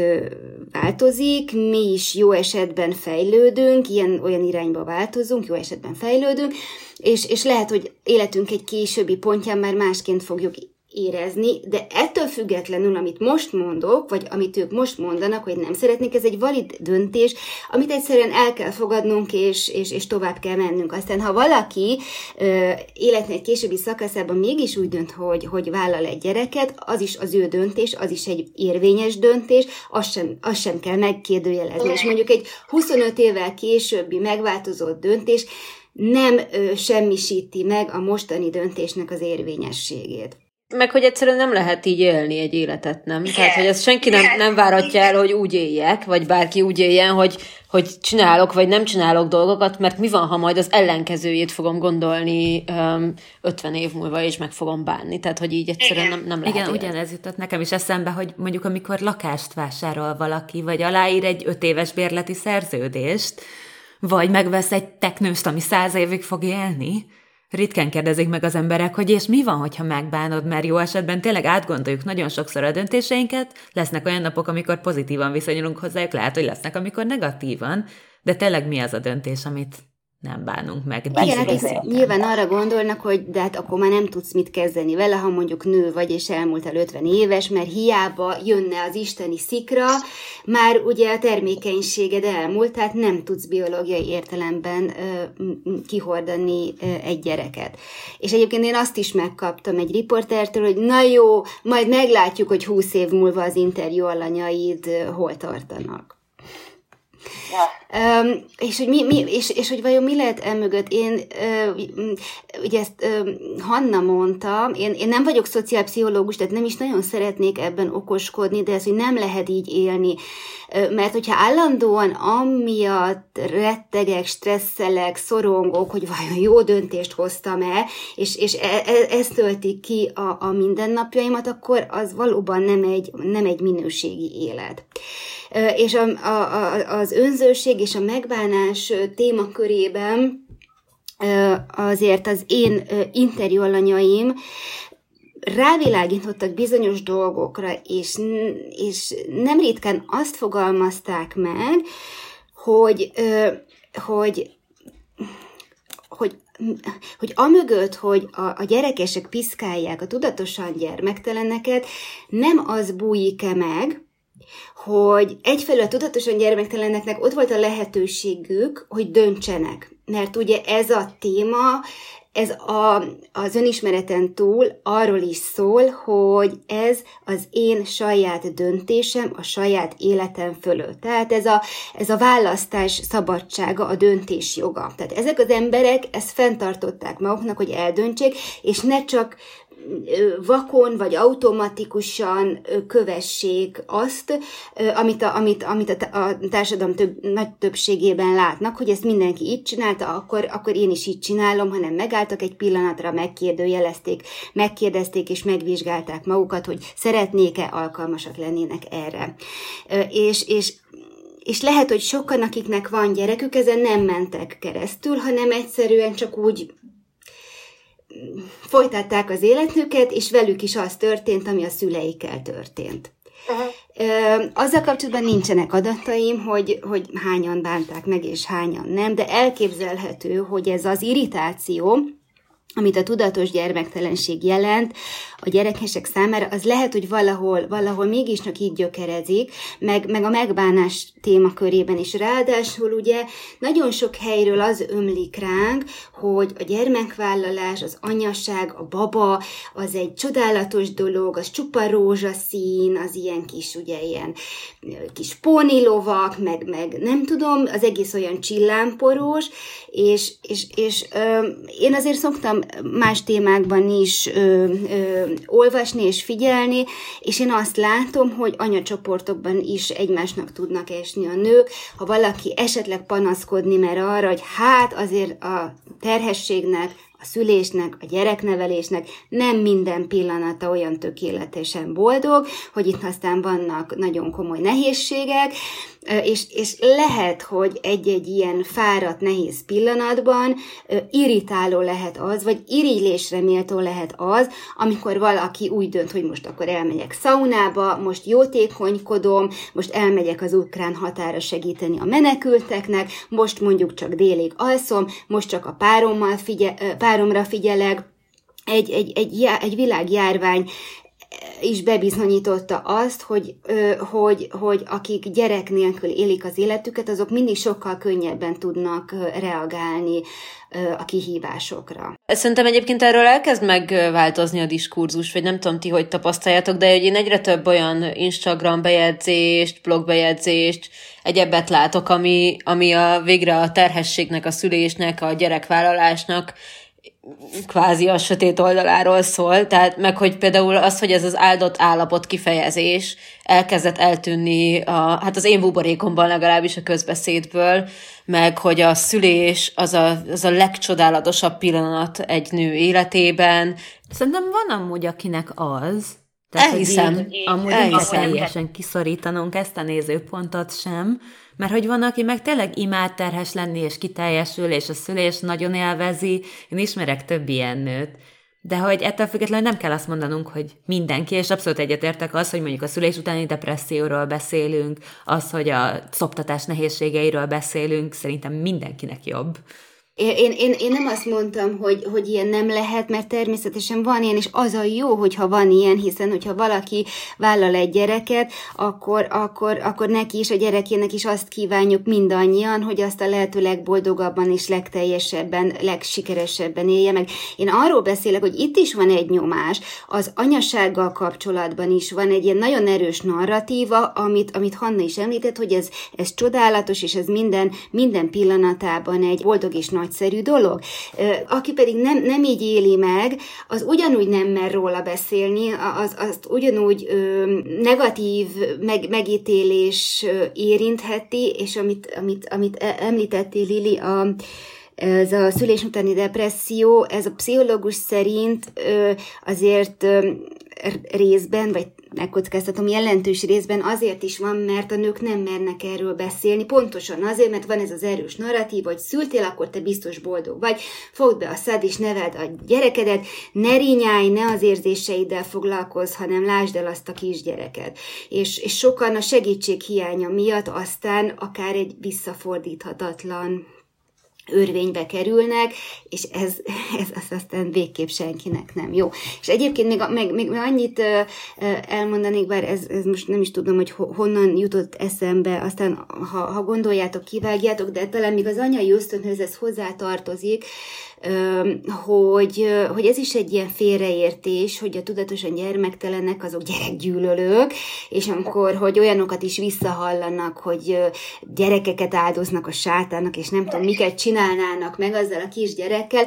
változik, mi is jó esetben fejlődünk, ilyen olyan irányba változunk, jó esetben fejlődünk, és, és lehet, hogy életünk egy későbbi pontján már másként fogjuk érezni, de ettől függetlenül, amit most mondok, vagy amit ők most mondanak, hogy nem szeretnék, ez egy valid döntés, amit egyszerűen el kell fogadnunk, és, és, és tovább kell mennünk. Aztán, ha valaki ö, életnek későbbi szakaszában mégis úgy dönt, hogy, hogy vállal egy gyereket, az is az ő döntés, az is egy érvényes döntés, azt sem, azt sem kell megkérdőjelezni. És mondjuk egy 25 évvel későbbi megváltozott döntés nem ö, semmisíti meg a mostani döntésnek az érvényességét. Meg, hogy egyszerűen nem lehet így élni egy életet, nem? Igen. Tehát, hogy ezt senki nem, nem váratja el, hogy úgy éljek, vagy bárki úgy éljen, hogy, hogy csinálok, vagy nem csinálok dolgokat, mert mi van, ha majd az ellenkezőjét fogom gondolni um, 50 év múlva, és meg fogom bánni. Tehát, hogy így egyszerűen nem, nem lehet Igen, élni. ugyanez jutott nekem is eszembe, hogy mondjuk amikor lakást vásárol valaki, vagy aláír egy öt éves bérleti szerződést, vagy megvesz egy teknőst, ami száz évig fog élni, Ritkán kérdezik meg az emberek, hogy és mi van, hogyha megbánod, mert jó esetben tényleg átgondoljuk nagyon sokszor a döntéseinket, lesznek olyan napok, amikor pozitívan viszonyulunk hozzájuk, lehet, hogy lesznek, amikor negatívan, de tényleg mi az a döntés, amit nem bánunk meg. Igen, hát nyilván arra gondolnak, hogy de hát akkor már nem tudsz mit kezdeni vele, ha mondjuk nő vagy, és elmúlt el 50 éves, mert hiába jönne az isteni szikra, már ugye a termékenységed elmúlt, tehát nem tudsz biológiai értelemben ö, kihordani ö, egy gyereket. És egyébként én azt is megkaptam egy riportertől, hogy na jó, majd meglátjuk, hogy 20 év múlva az interjú alanyaid hol tartanak. Um, és, hogy mi, mi, és, és hogy vajon mi lehet emögött? Én, uh, ugye ezt uh, Hanna mondta, én, én nem vagyok szociálpszichológus, tehát nem is nagyon szeretnék ebben okoskodni, de ez, hogy nem lehet így élni. Mert hogyha állandóan amiatt rettegek, stresszelek, szorongok, hogy vajon jó döntést hoztam-e, és, és e, e, ez tölti ki a, a mindennapjaimat, akkor az valóban nem egy, nem egy minőségi élet. És a, a, a, az önzőség és a megbánás témakörében azért az én interjú rávilágítottak bizonyos dolgokra, és, és nem ritkán azt fogalmazták meg, hogy, hogy, hogy hogy amögött, hogy a, a gyerekesek piszkálják a tudatosan gyermekteleneket, nem az bújik-e meg, hogy egyfelől a tudatosan gyermekteleneknek ott volt a lehetőségük, hogy döntsenek. mert ugye ez a téma, ez a, az önismereten túl arról is szól, hogy ez az én saját döntésem a saját életem fölött. Tehát ez a, ez a választás szabadsága, a döntés joga. Tehát ezek az emberek ezt fenntartották maguknak, hogy eldöntsék, és ne csak vakon vagy automatikusan kövessék azt, amit a, amit, amit a társadalom több, nagy többségében látnak, hogy ezt mindenki így csinálta, akkor, akkor én is így csinálom, hanem megálltak egy pillanatra, megkérdőjelezték, megkérdezték és megvizsgálták magukat, hogy szeretnék-e alkalmasak lennének erre. És, és és lehet, hogy sokan, akiknek van gyerekük, ezen nem mentek keresztül, hanem egyszerűen csak úgy folytatták az életüket, és velük is az történt, ami a szüleikkel történt. Uh-huh. Azzal kapcsolatban nincsenek adataim, hogy, hogy hányan bánták meg, és hányan nem, de elképzelhető, hogy ez az irritáció, amit a tudatos gyermektelenség jelent a gyerekesek számára, az lehet, hogy valahol, valahol mégis csak így gyökerezik, meg, meg a megbánás témakörében is. Ráadásul ugye nagyon sok helyről az ömlik ránk, hogy a gyermekvállalás, az anyaság, a baba, az egy csodálatos dolog, az csupa rózsaszín, az ilyen kis, ugye ilyen kis pónilovak, meg, meg nem tudom, az egész olyan csillámporós, és, és, és ö, én azért szoktam más témákban is ö, ö, olvasni és figyelni, és én azt látom, hogy anyacsoportokban is egymásnak tudnak esni a nők. Ha valaki esetleg panaszkodni mer arra, hogy hát azért a terhességnek, a szülésnek, a gyereknevelésnek nem minden pillanata olyan tökéletesen boldog, hogy itt aztán vannak nagyon komoly nehézségek, és, és lehet, hogy egy-egy ilyen fáradt, nehéz pillanatban irritáló lehet az, vagy irigylésre méltó lehet az, amikor valaki úgy dönt, hogy most akkor elmegyek szaunába, most jótékonykodom, most elmegyek az ukrán határa segíteni a menekülteknek, most mondjuk csak délig alszom, most csak a párommal figye, páromra figyelek, egy, egy, egy, egy világjárvány is bebizonyította azt, hogy, hogy, hogy akik gyerek nélkül élik az életüket, azok mindig sokkal könnyebben tudnak reagálni a kihívásokra. Szerintem egyébként erről elkezd megváltozni a diskurzus, vagy nem tudom ti, hogy tapasztaljátok, de hogy én egyre több olyan Instagram bejegyzést, blogbejegyzést, egyebet látok, ami, ami a végre a terhességnek, a szülésnek, a gyerekvállalásnak kvázi a sötét oldaláról szól, tehát meg hogy például az, hogy ez az áldott állapot kifejezés elkezdett eltűnni, a, hát az én buborékomban legalábbis a közbeszédből, meg hogy a szülés az a, az a legcsodálatosabb pillanat egy nő életében. Szerintem van amúgy, akinek az, tehát, Elhiszem. Így, amúgy Elhiszem. teljesen kiszorítanunk ezt a nézőpontot sem, mert hogy van, aki meg tényleg imád terhes lenni, és kiteljesül, és a szülés nagyon élvezi. Én ismerek több ilyen nőt. De hogy ettől függetlenül nem kell azt mondanunk, hogy mindenki, és abszolút egyetértek az, hogy mondjuk a szülés utáni depresszióról beszélünk, az, hogy a szoptatás nehézségeiről beszélünk, szerintem mindenkinek jobb. Én, én, én nem azt mondtam, hogy, hogy ilyen nem lehet, mert természetesen van ilyen, és az a jó, hogyha van ilyen, hiszen hogyha valaki vállal egy gyereket, akkor, akkor, akkor neki is, a gyerekének is azt kívánjuk mindannyian, hogy azt a lehető legboldogabban és legteljesebben, legsikeresebben élje meg. Én arról beszélek, hogy itt is van egy nyomás, az anyasággal kapcsolatban is van egy ilyen nagyon erős narratíva, amit, amit Hanna is említett, hogy ez, ez csodálatos, és ez minden, minden pillanatában egy boldog és nagy nagyszerű dolog. Aki pedig nem, nem így éli meg, az ugyanúgy nem mer róla beszélni, az, azt ugyanúgy negatív meg, megítélés érintheti, és amit, amit, amit e, említettél, Lili, a, ez a szülés utáni depresszió, ez a pszichológus szerint azért részben, vagy megkockáztatom, jelentős részben azért is van, mert a nők nem mernek erről beszélni, pontosan azért, mert van ez az erős narratív, hogy szültél, akkor te biztos boldog vagy, fogd be a szád és neveld a gyerekedet, ne rinyálj, ne az érzéseiddel foglalkozz, hanem lásd el azt a kisgyereket. És, és sokan a segítség hiánya miatt aztán akár egy visszafordíthatatlan örvénybe kerülnek, és ez, [laughs] ez, ez aztán végképp senkinek nem jó. És egyébként még, még, még annyit elmondanék, bár ez, ez most nem is tudom, hogy honnan jutott eszembe, aztán ha, ha gondoljátok, kivágjátok, de talán még az anyai ösztönhöz ez hozzátartozik, hogy, hogy ez is egy ilyen félreértés, hogy a tudatosan gyermektelenek azok gyerekgyűlölők, és amikor, hogy olyanokat is visszahallanak, hogy gyerekeket áldoznak a sátának, és nem tudom, miket csinálnának meg azzal a kisgyerekkel,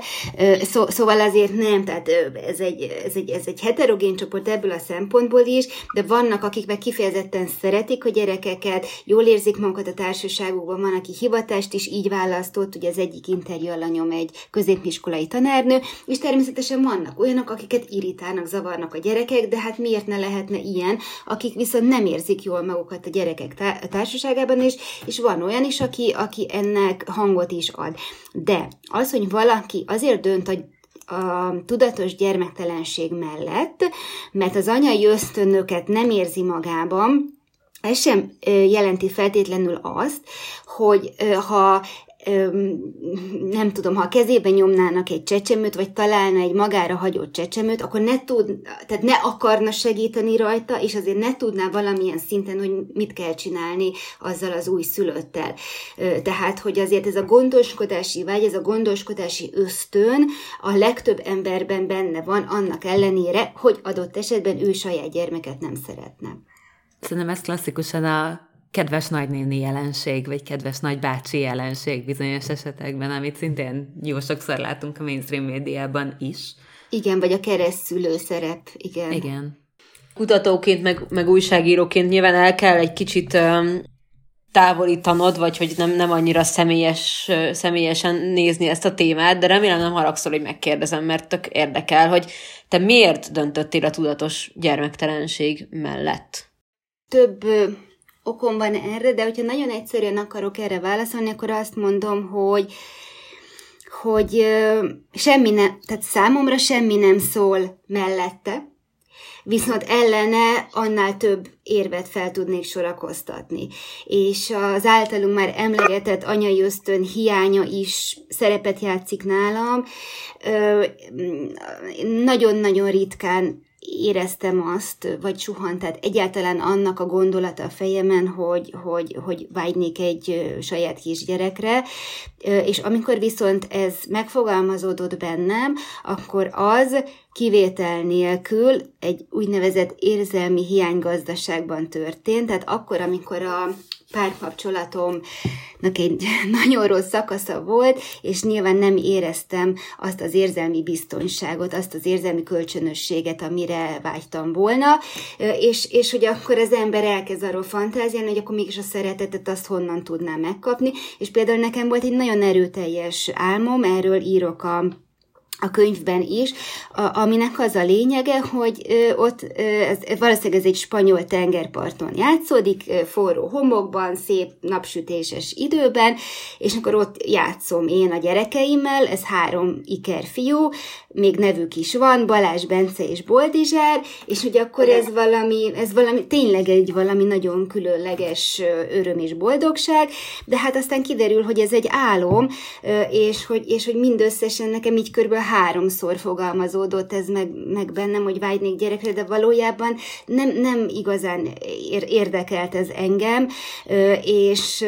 szó, szóval azért nem, tehát ez egy, ez, egy, ez egy heterogén csoport ebből a szempontból is, de vannak, akik meg kifejezetten szeretik a gyerekeket, jól érzik magukat a társaságukban, van, aki hivatást is így választott, ugye az egyik interjú alanyom egy közép középiskolai tanárnő, és természetesen vannak olyanok, akiket irritálnak, zavarnak a gyerekek, de hát miért ne lehetne ilyen, akik viszont nem érzik jól magukat a gyerekek társaságában, és, és van olyan is, aki, aki ennek hangot is ad. De az, hogy valaki azért dönt a a tudatos gyermektelenség mellett, mert az anyai ösztönöket nem érzi magában, ez sem jelenti feltétlenül azt, hogy ha nem tudom, ha a kezébe nyomnának egy csecsemőt, vagy találna egy magára hagyott csecsemőt, akkor ne tud, tehát ne akarna segíteni rajta, és azért ne tudná valamilyen szinten, hogy mit kell csinálni azzal az új szülöttel. Tehát, hogy azért ez a gondoskodási vágy, ez a gondoskodási ösztön a legtöbb emberben benne van, annak ellenére, hogy adott esetben ő saját gyermeket nem szeretne. Szerintem ez klasszikusan a kedves nagynéni jelenség, vagy kedves nagybácsi jelenség bizonyos esetekben, amit szintén jó sokszor látunk a mainstream médiában is. Igen, vagy a keresztülő szerep, igen. Igen. Kutatóként, meg, meg újságíróként nyilván el kell egy kicsit um, távolítanod, vagy hogy nem, nem annyira személyes, személyesen nézni ezt a témát, de remélem nem haragszol, hogy megkérdezem, mert tök érdekel, hogy te miért döntöttél a tudatos gyermektelenség mellett? Több okom van erre, de hogyha nagyon egyszerűen akarok erre válaszolni, akkor azt mondom, hogy hogy semmi nem, tehát számomra semmi nem szól mellette, viszont ellene annál több érvet fel tudnék sorakoztatni. És az általunk már emlegetett anyai ösztön hiánya is szerepet játszik nálam. Nagyon-nagyon ritkán éreztem azt, vagy suhant, tehát egyáltalán annak a gondolata a fejemen, hogy, hogy, hogy vágynék egy saját kisgyerekre, és amikor viszont ez megfogalmazódott bennem, akkor az kivétel nélkül egy úgynevezett érzelmi hiánygazdaságban történt, tehát akkor, amikor a párkapcsolatomnak egy [laughs] nagyon rossz szakasza volt, és nyilván nem éreztem azt az érzelmi biztonságot, azt az érzelmi kölcsönösséget, amire vágytam volna, és, és hogy akkor az ember elkezd arról fantáziálni, hogy akkor mégis a szeretetet azt honnan tudná megkapni, és például nekem volt egy nagyon erőteljes álmom, erről írok a a könyvben is, a, aminek az a lényege, hogy ö, ott ö, ez, valószínűleg ez egy spanyol tengerparton játszódik, ö, forró homokban, szép napsütéses időben, és akkor ott játszom én a gyerekeimmel, ez három iker fiú, még nevük is van, Balázs, Bence és Boldizsár, és hogy akkor ez valami, ez valami, tényleg egy valami nagyon különleges öröm és boldogság, de hát aztán kiderül, hogy ez egy álom, és hogy, és hogy mindösszesen nekem így körülbelül háromszor fogalmazódott ez meg, meg bennem, hogy vágynék gyerekre, de valójában nem, nem igazán érdekelt ez engem, és,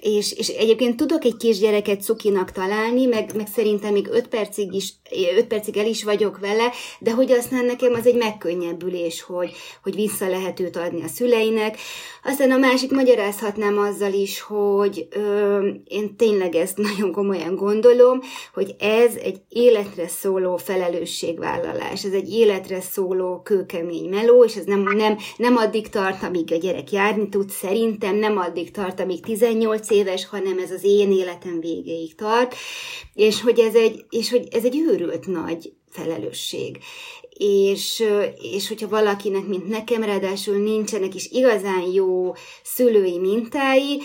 és, és egyébként tudok egy kisgyereket cukinak találni, meg, meg szerintem még öt percig is, öt percig el is vagyok vele, de hogy aztán nekem az egy megkönnyebbülés, hogy, hogy vissza lehet őt adni a szüleinek. Aztán a másik magyarázhatnám azzal is, hogy ö, én tényleg ezt nagyon komolyan gondolom, hogy ez egy életre szóló felelősségvállalás, ez egy életre szóló kőkemény meló, és ez nem, nem, nem addig tart, amíg a gyerek járni tud, szerintem nem addig tart, amíg 18 éves, hanem ez az én életem végéig tart, és hogy ez egy, és hogy ez egy őrült nagy felelősség. És, és hogyha valakinek, mint nekem, ráadásul nincsenek is igazán jó szülői mintái,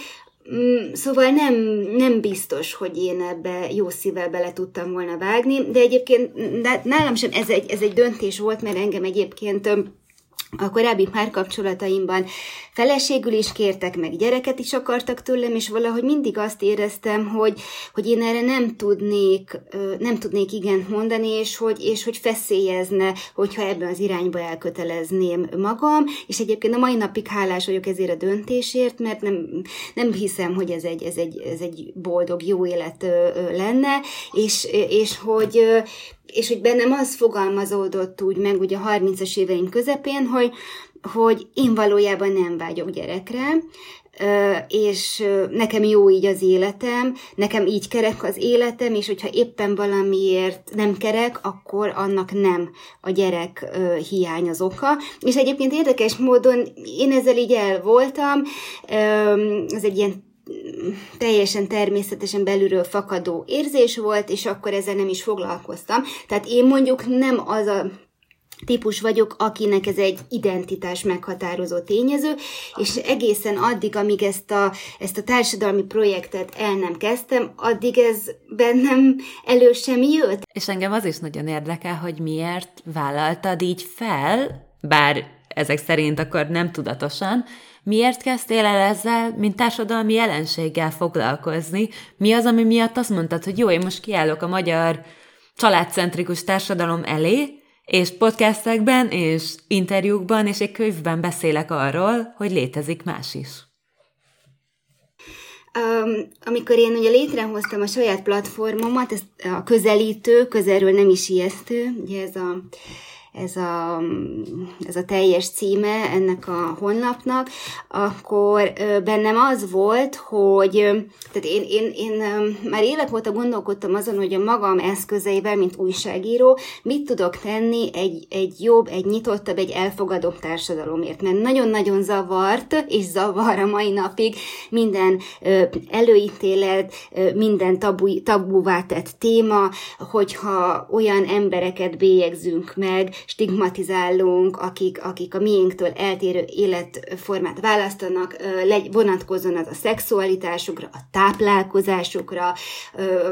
mm, Szóval nem, nem biztos, hogy én ebbe jó szívvel bele tudtam volna vágni, de egyébként nálam sem ez egy, ez egy döntés volt, mert engem egyébként a korábbi párkapcsolataimban feleségül is kértek, meg gyereket is akartak tőlem, és valahogy mindig azt éreztem, hogy, hogy én erre nem tudnék, nem tudnék igent mondani, és hogy, és hogy feszélyezne, hogyha ebben az irányba elkötelezném magam, és egyébként a mai napig hálás vagyok ezért a döntésért, mert nem, nem hiszem, hogy ez egy, ez, egy, ez egy boldog, jó élet lenne, és, és hogy és hogy bennem az fogalmazódott úgy meg ugye a 30-as éveim közepén, hogy, hogy én valójában nem vágyok gyerekre, és nekem jó így az életem, nekem így kerek az életem, és hogyha éppen valamiért nem kerek, akkor annak nem a gyerek hiány az oka. És egyébként érdekes módon én ezzel így el voltam, ez egy ilyen teljesen természetesen belülről fakadó érzés volt, és akkor ezzel nem is foglalkoztam. Tehát én mondjuk nem az a típus vagyok, akinek ez egy identitás meghatározó tényező, és egészen addig, amíg ezt a, ezt a társadalmi projektet el nem kezdtem, addig ez bennem elő sem jött. És engem az is nagyon érdekel, hogy miért vállaltad így fel, bár ezek szerint akkor nem tudatosan, Miért kezdtél el ezzel, mint társadalmi jelenséggel foglalkozni? Mi az, ami miatt azt mondtad, hogy jó, én most kiállok a magyar családcentrikus társadalom elé, és podcastekben, és interjúkban, és egy könyvben beszélek arról, hogy létezik más is. Um, amikor én ugye létrehoztam a saját platformomat, ez a közelítő, közelről nem is ijesztő, ugye ez a ez a, ez a teljes címe ennek a honlapnak, akkor bennem az volt, hogy tehát én, én, én már évek óta gondolkodtam azon, hogy a magam eszközeivel, mint újságíró, mit tudok tenni egy, egy jobb, egy nyitottabb, egy elfogadóbb társadalomért. Mert nagyon-nagyon zavart, és zavar a mai napig minden előítélet, minden tabu, tabuvá tett téma, hogyha olyan embereket bélyegzünk meg, stigmatizálunk, akik, akik a miénktől eltérő életformát választanak, vonatkozzon az a szexualitásukra, a táplálkozásukra,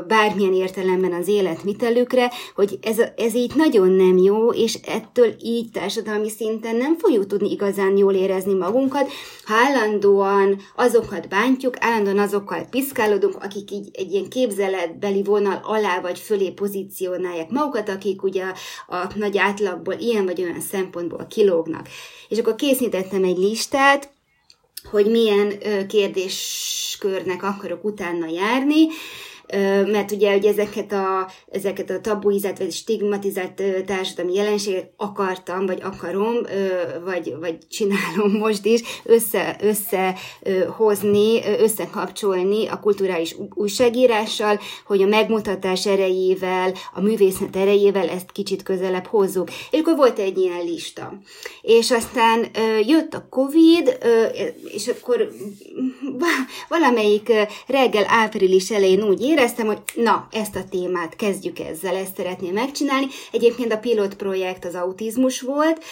bármilyen értelemben az életvitelükre, hogy ez, ez így nagyon nem jó, és ettől így társadalmi szinten nem fogjuk tudni igazán jól érezni magunkat, ha állandóan azokat bántjuk, állandóan azokkal piszkálódunk, akik így egy ilyen képzeletbeli vonal alá vagy fölé pozícionálják magukat, akik ugye a, a nagy átlag szempontból, ilyen vagy olyan szempontból kilógnak. És akkor készítettem egy listát, hogy milyen kérdéskörnek akarok utána járni, mert ugye hogy ezeket a, ezeket a tabuizált vagy stigmatizált társadalmi jelenségek akartam, vagy akarom, vagy, vagy csinálom [laughs] most is, össze, összehozni, összekapcsolni a kulturális újságírással, hogy a megmutatás erejével, a művészet erejével ezt kicsit közelebb hozzuk. És akkor volt egy ilyen lista. És aztán jött a Covid, és akkor valamelyik reggel április elején úgy éreztem, hogy na, ezt a témát kezdjük ezzel, ezt szeretném megcsinálni. Egyébként a pilot projekt az autizmus volt.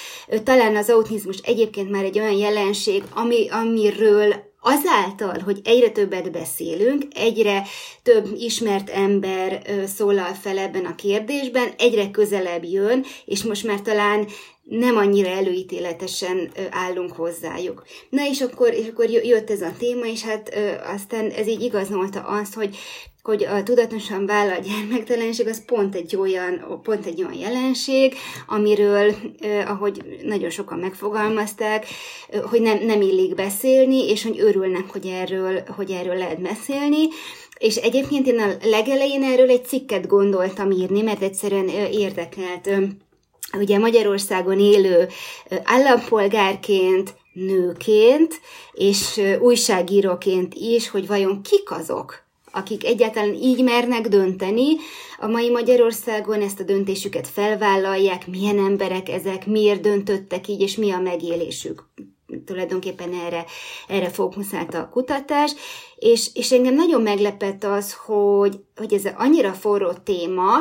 Talán az autizmus egyébként már egy olyan jelenség, ami, amiről azáltal, hogy egyre többet beszélünk, egyre több ismert ember szólal fel ebben a kérdésben, egyre közelebb jön, és most már talán nem annyira előítéletesen állunk hozzájuk. Na és akkor, és akkor jött ez a téma, és hát aztán ez így igazolta azt, hogy hogy a tudatosan vállalt gyermektelenség az pont egy olyan, pont egy olyan jelenség, amiről, ahogy nagyon sokan megfogalmazták, hogy nem, nem illik beszélni, és hogy örülnek, hogy erről, hogy erről lehet beszélni. És egyébként én a legelején erről egy cikket gondoltam írni, mert egyszerűen érdekelt ugye Magyarországon élő állampolgárként, nőként, és újságíróként is, hogy vajon kik azok, akik egyáltalán így mernek dönteni, a mai Magyarországon ezt a döntésüket felvállalják, milyen emberek ezek, miért döntöttek így, és mi a megélésük. Tulajdonképpen erre, erre fókuszált a kutatás, és, és engem nagyon meglepett az, hogy, hogy ez annyira forró téma,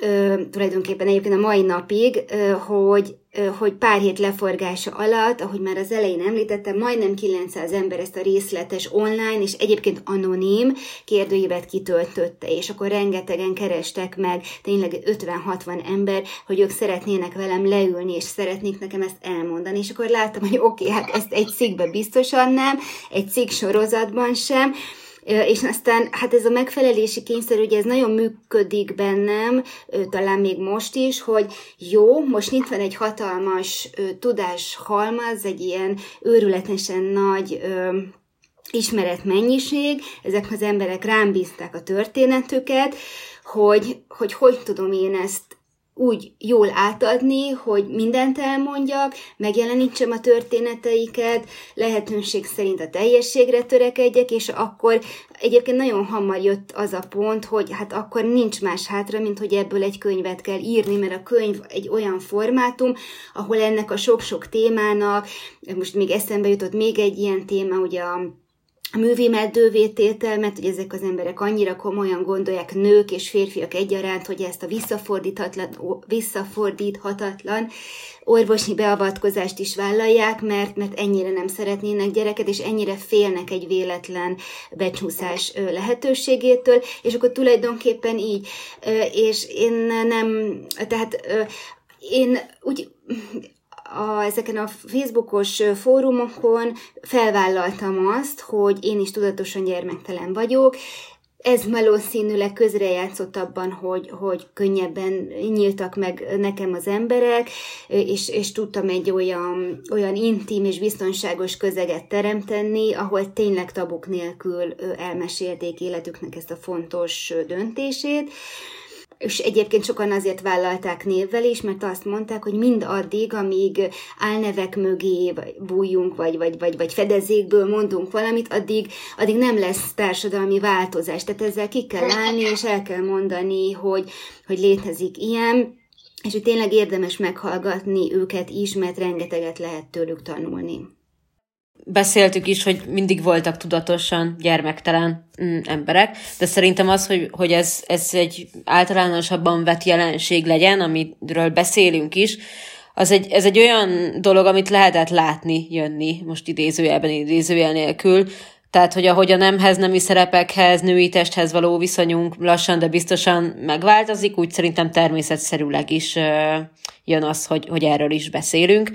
ö, tulajdonképpen egyébként a mai napig, ö, hogy hogy pár hét leforgása alatt, ahogy már az elején említettem, majdnem 900 ember ezt a részletes online és egyébként anonim kérdőívet kitöltötte, és akkor rengetegen kerestek meg, tényleg 50-60 ember, hogy ők szeretnének velem leülni, és szeretnék nekem ezt elmondani, és akkor láttam, hogy oké, okay, hát ezt egy cikkbe biztosan nem, egy cikk sorozatban sem, és aztán hát ez a megfelelési kényszer, ugye ez nagyon működik bennem, talán még most is, hogy jó, most itt van egy hatalmas tudás halmaz, egy ilyen őrületesen nagy ismeretmennyiség, ezek az emberek rám bízták a történetüket, hogy, hogy hogy tudom én ezt úgy jól átadni, hogy mindent elmondjak, megjelenítsem a történeteiket, lehetőség szerint a teljességre törekedjek, és akkor egyébként nagyon hamar jött az a pont, hogy hát akkor nincs más hátra, mint hogy ebből egy könyvet kell írni, mert a könyv egy olyan formátum, ahol ennek a sok-sok témának, most még eszembe jutott még egy ilyen téma, ugye a a művémeddővé tétel, mert hogy ezek az emberek annyira komolyan gondolják, nők és férfiak egyaránt, hogy ezt a visszafordíthatatlan, visszafordíthatatlan orvosi beavatkozást is vállalják, mert, mert ennyire nem szeretnének gyereket, és ennyire félnek egy véletlen becsúszás lehetőségétől, és akkor tulajdonképpen így, és én nem, tehát én úgy a, ezeken a Facebookos fórumokon felvállaltam azt, hogy én is tudatosan gyermektelen vagyok, ez valószínűleg közrejátszott abban, hogy, hogy könnyebben nyíltak meg nekem az emberek, és, és tudtam egy olyan, olyan intim és biztonságos közeget teremteni, ahol tényleg tabuk nélkül elmesélték életüknek ezt a fontos döntését és egyébként sokan azért vállalták névvel is, mert azt mondták, hogy mind addig, amíg álnevek mögé bújjunk, vagy, vagy, vagy, vagy fedezékből mondunk valamit, addig, addig nem lesz társadalmi változás. Tehát ezzel ki kell állni, és el kell mondani, hogy, hogy létezik ilyen, és hogy tényleg érdemes meghallgatni őket is, mert rengeteget lehet tőlük tanulni beszéltük is, hogy mindig voltak tudatosan gyermektelen mm, emberek, de szerintem az, hogy, hogy ez, ez egy általánosabban vett jelenség legyen, amiről beszélünk is, az egy, ez egy olyan dolog, amit lehetett látni, jönni, most idézőjelben, idézőjel nélkül, tehát, hogy ahogy a nemhez, nemi szerepekhez, női testhez való viszonyunk lassan, de biztosan megváltozik, úgy szerintem természetszerűleg is jön az, hogy, hogy erről is beszélünk.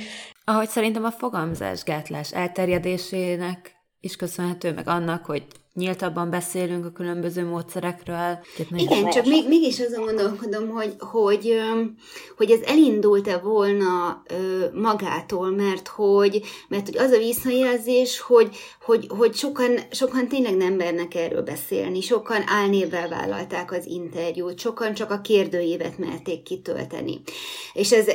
Ahogy szerintem a fogamzásgátlás elterjedésének is köszönhető, meg annak, hogy nyíltabban beszélünk a különböző módszerekről. Igen, csak még, mégis azon gondolkodom, hogy, hogy, hogy ez elindult-e volna magától, mert hogy, mert hogy az a visszajelzés, hogy, hogy, hogy sokan, sokan tényleg nem mernek erről beszélni, sokan álnévvel vállalták az interjút, sokan csak a kérdőívet merték kitölteni. És ez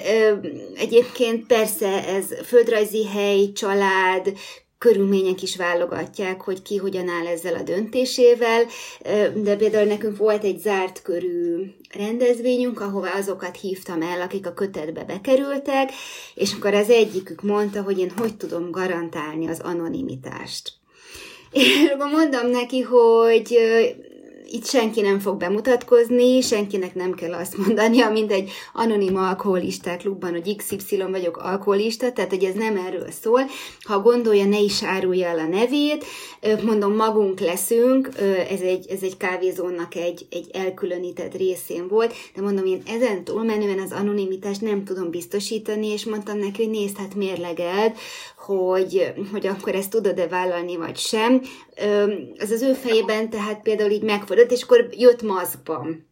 egyébként persze ez földrajzi hely, család, körülmények is válogatják, hogy ki hogyan áll ezzel a döntésével, de például nekünk volt egy zárt körű rendezvényünk, ahova azokat hívtam el, akik a kötetbe bekerültek, és akkor az egyikük mondta, hogy én hogy tudom garantálni az anonimitást. [laughs] És mondom neki, hogy itt senki nem fog bemutatkozni, senkinek nem kell azt mondani, mint egy anonim alkoholisták klubban, hogy XY vagyok alkoholista, tehát hogy ez nem erről szól. Ha gondolja, ne is árulja el a nevét, mondom, magunk leszünk, ez egy, ez egy kávézónak egy, egy elkülönített részén volt, de mondom, én ezen túlmenően az anonimitást nem tudom biztosítani, és mondtam neki, hogy nézd, hát mérlegeld, hogy, hogy akkor ezt tudod-e vállalni, vagy sem. Az az ő fejében tehát például így megfordult, és akkor jött maszkban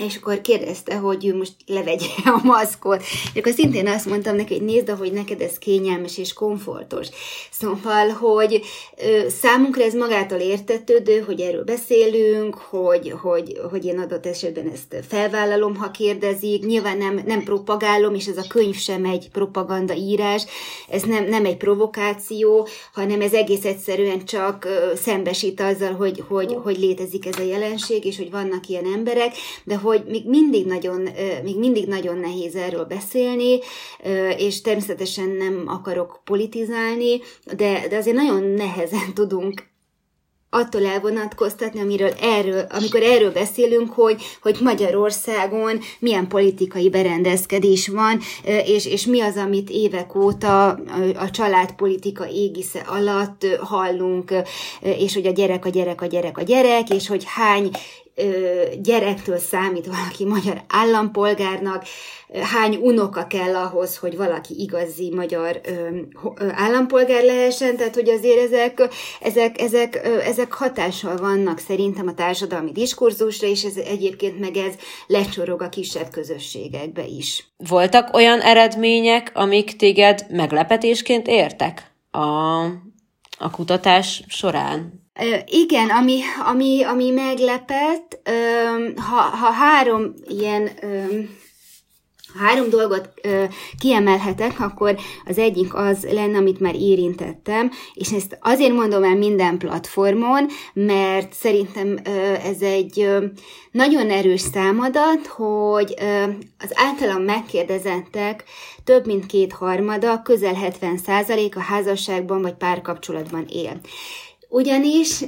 és akkor kérdezte, hogy ő most levegye [laughs] a maszkot. És akkor szintén azt mondtam neki, hogy nézd, hogy neked ez kényelmes és komfortos. Szóval, hogy ö, számunkra ez magától értetődő, hogy erről beszélünk, hogy, hogy, hogy én adott esetben ezt felvállalom, ha kérdezik. Nyilván nem, nem propagálom, és ez a könyv sem egy propaganda írás, ez nem, nem egy provokáció, hanem ez egész egyszerűen csak ö, szembesít azzal, hogy, hogy, hogy létezik ez a jelenség, és hogy vannak ilyen emberek, de hogy hogy még mindig nagyon, még mindig nagyon nehéz erről beszélni, és természetesen nem akarok politizálni, de, de azért nagyon nehezen [laughs] tudunk attól elvonatkoztatni, amiről erről, amikor erről beszélünk, hogy, hogy Magyarországon milyen politikai berendezkedés van, és, és mi az, amit évek óta a családpolitika égisze alatt hallunk, és hogy a gyerek, a gyerek, a gyerek, a gyerek, és hogy hány gyerektől számít valaki magyar állampolgárnak, hány unoka kell ahhoz, hogy valaki igazi magyar állampolgár lehessen, tehát hogy azért ezek, ezek, ezek, ezek hatással vannak szerintem a társadalmi diskurzusra, és ez egyébként meg ez lecsorog a kisebb közösségekbe is. Voltak olyan eredmények, amik téged meglepetésként értek a, a kutatás során? Igen, ami, ami, ami meglepett, ha, ha három ilyen három dolgot ö, kiemelhetek, akkor az egyik az lenne, amit már érintettem, és ezt azért mondom el minden platformon, mert szerintem ö, ez egy ö, nagyon erős számadat, hogy ö, az általam megkérdezettek több mint két harmada, közel 70 a házasságban vagy párkapcsolatban él. Ugyanis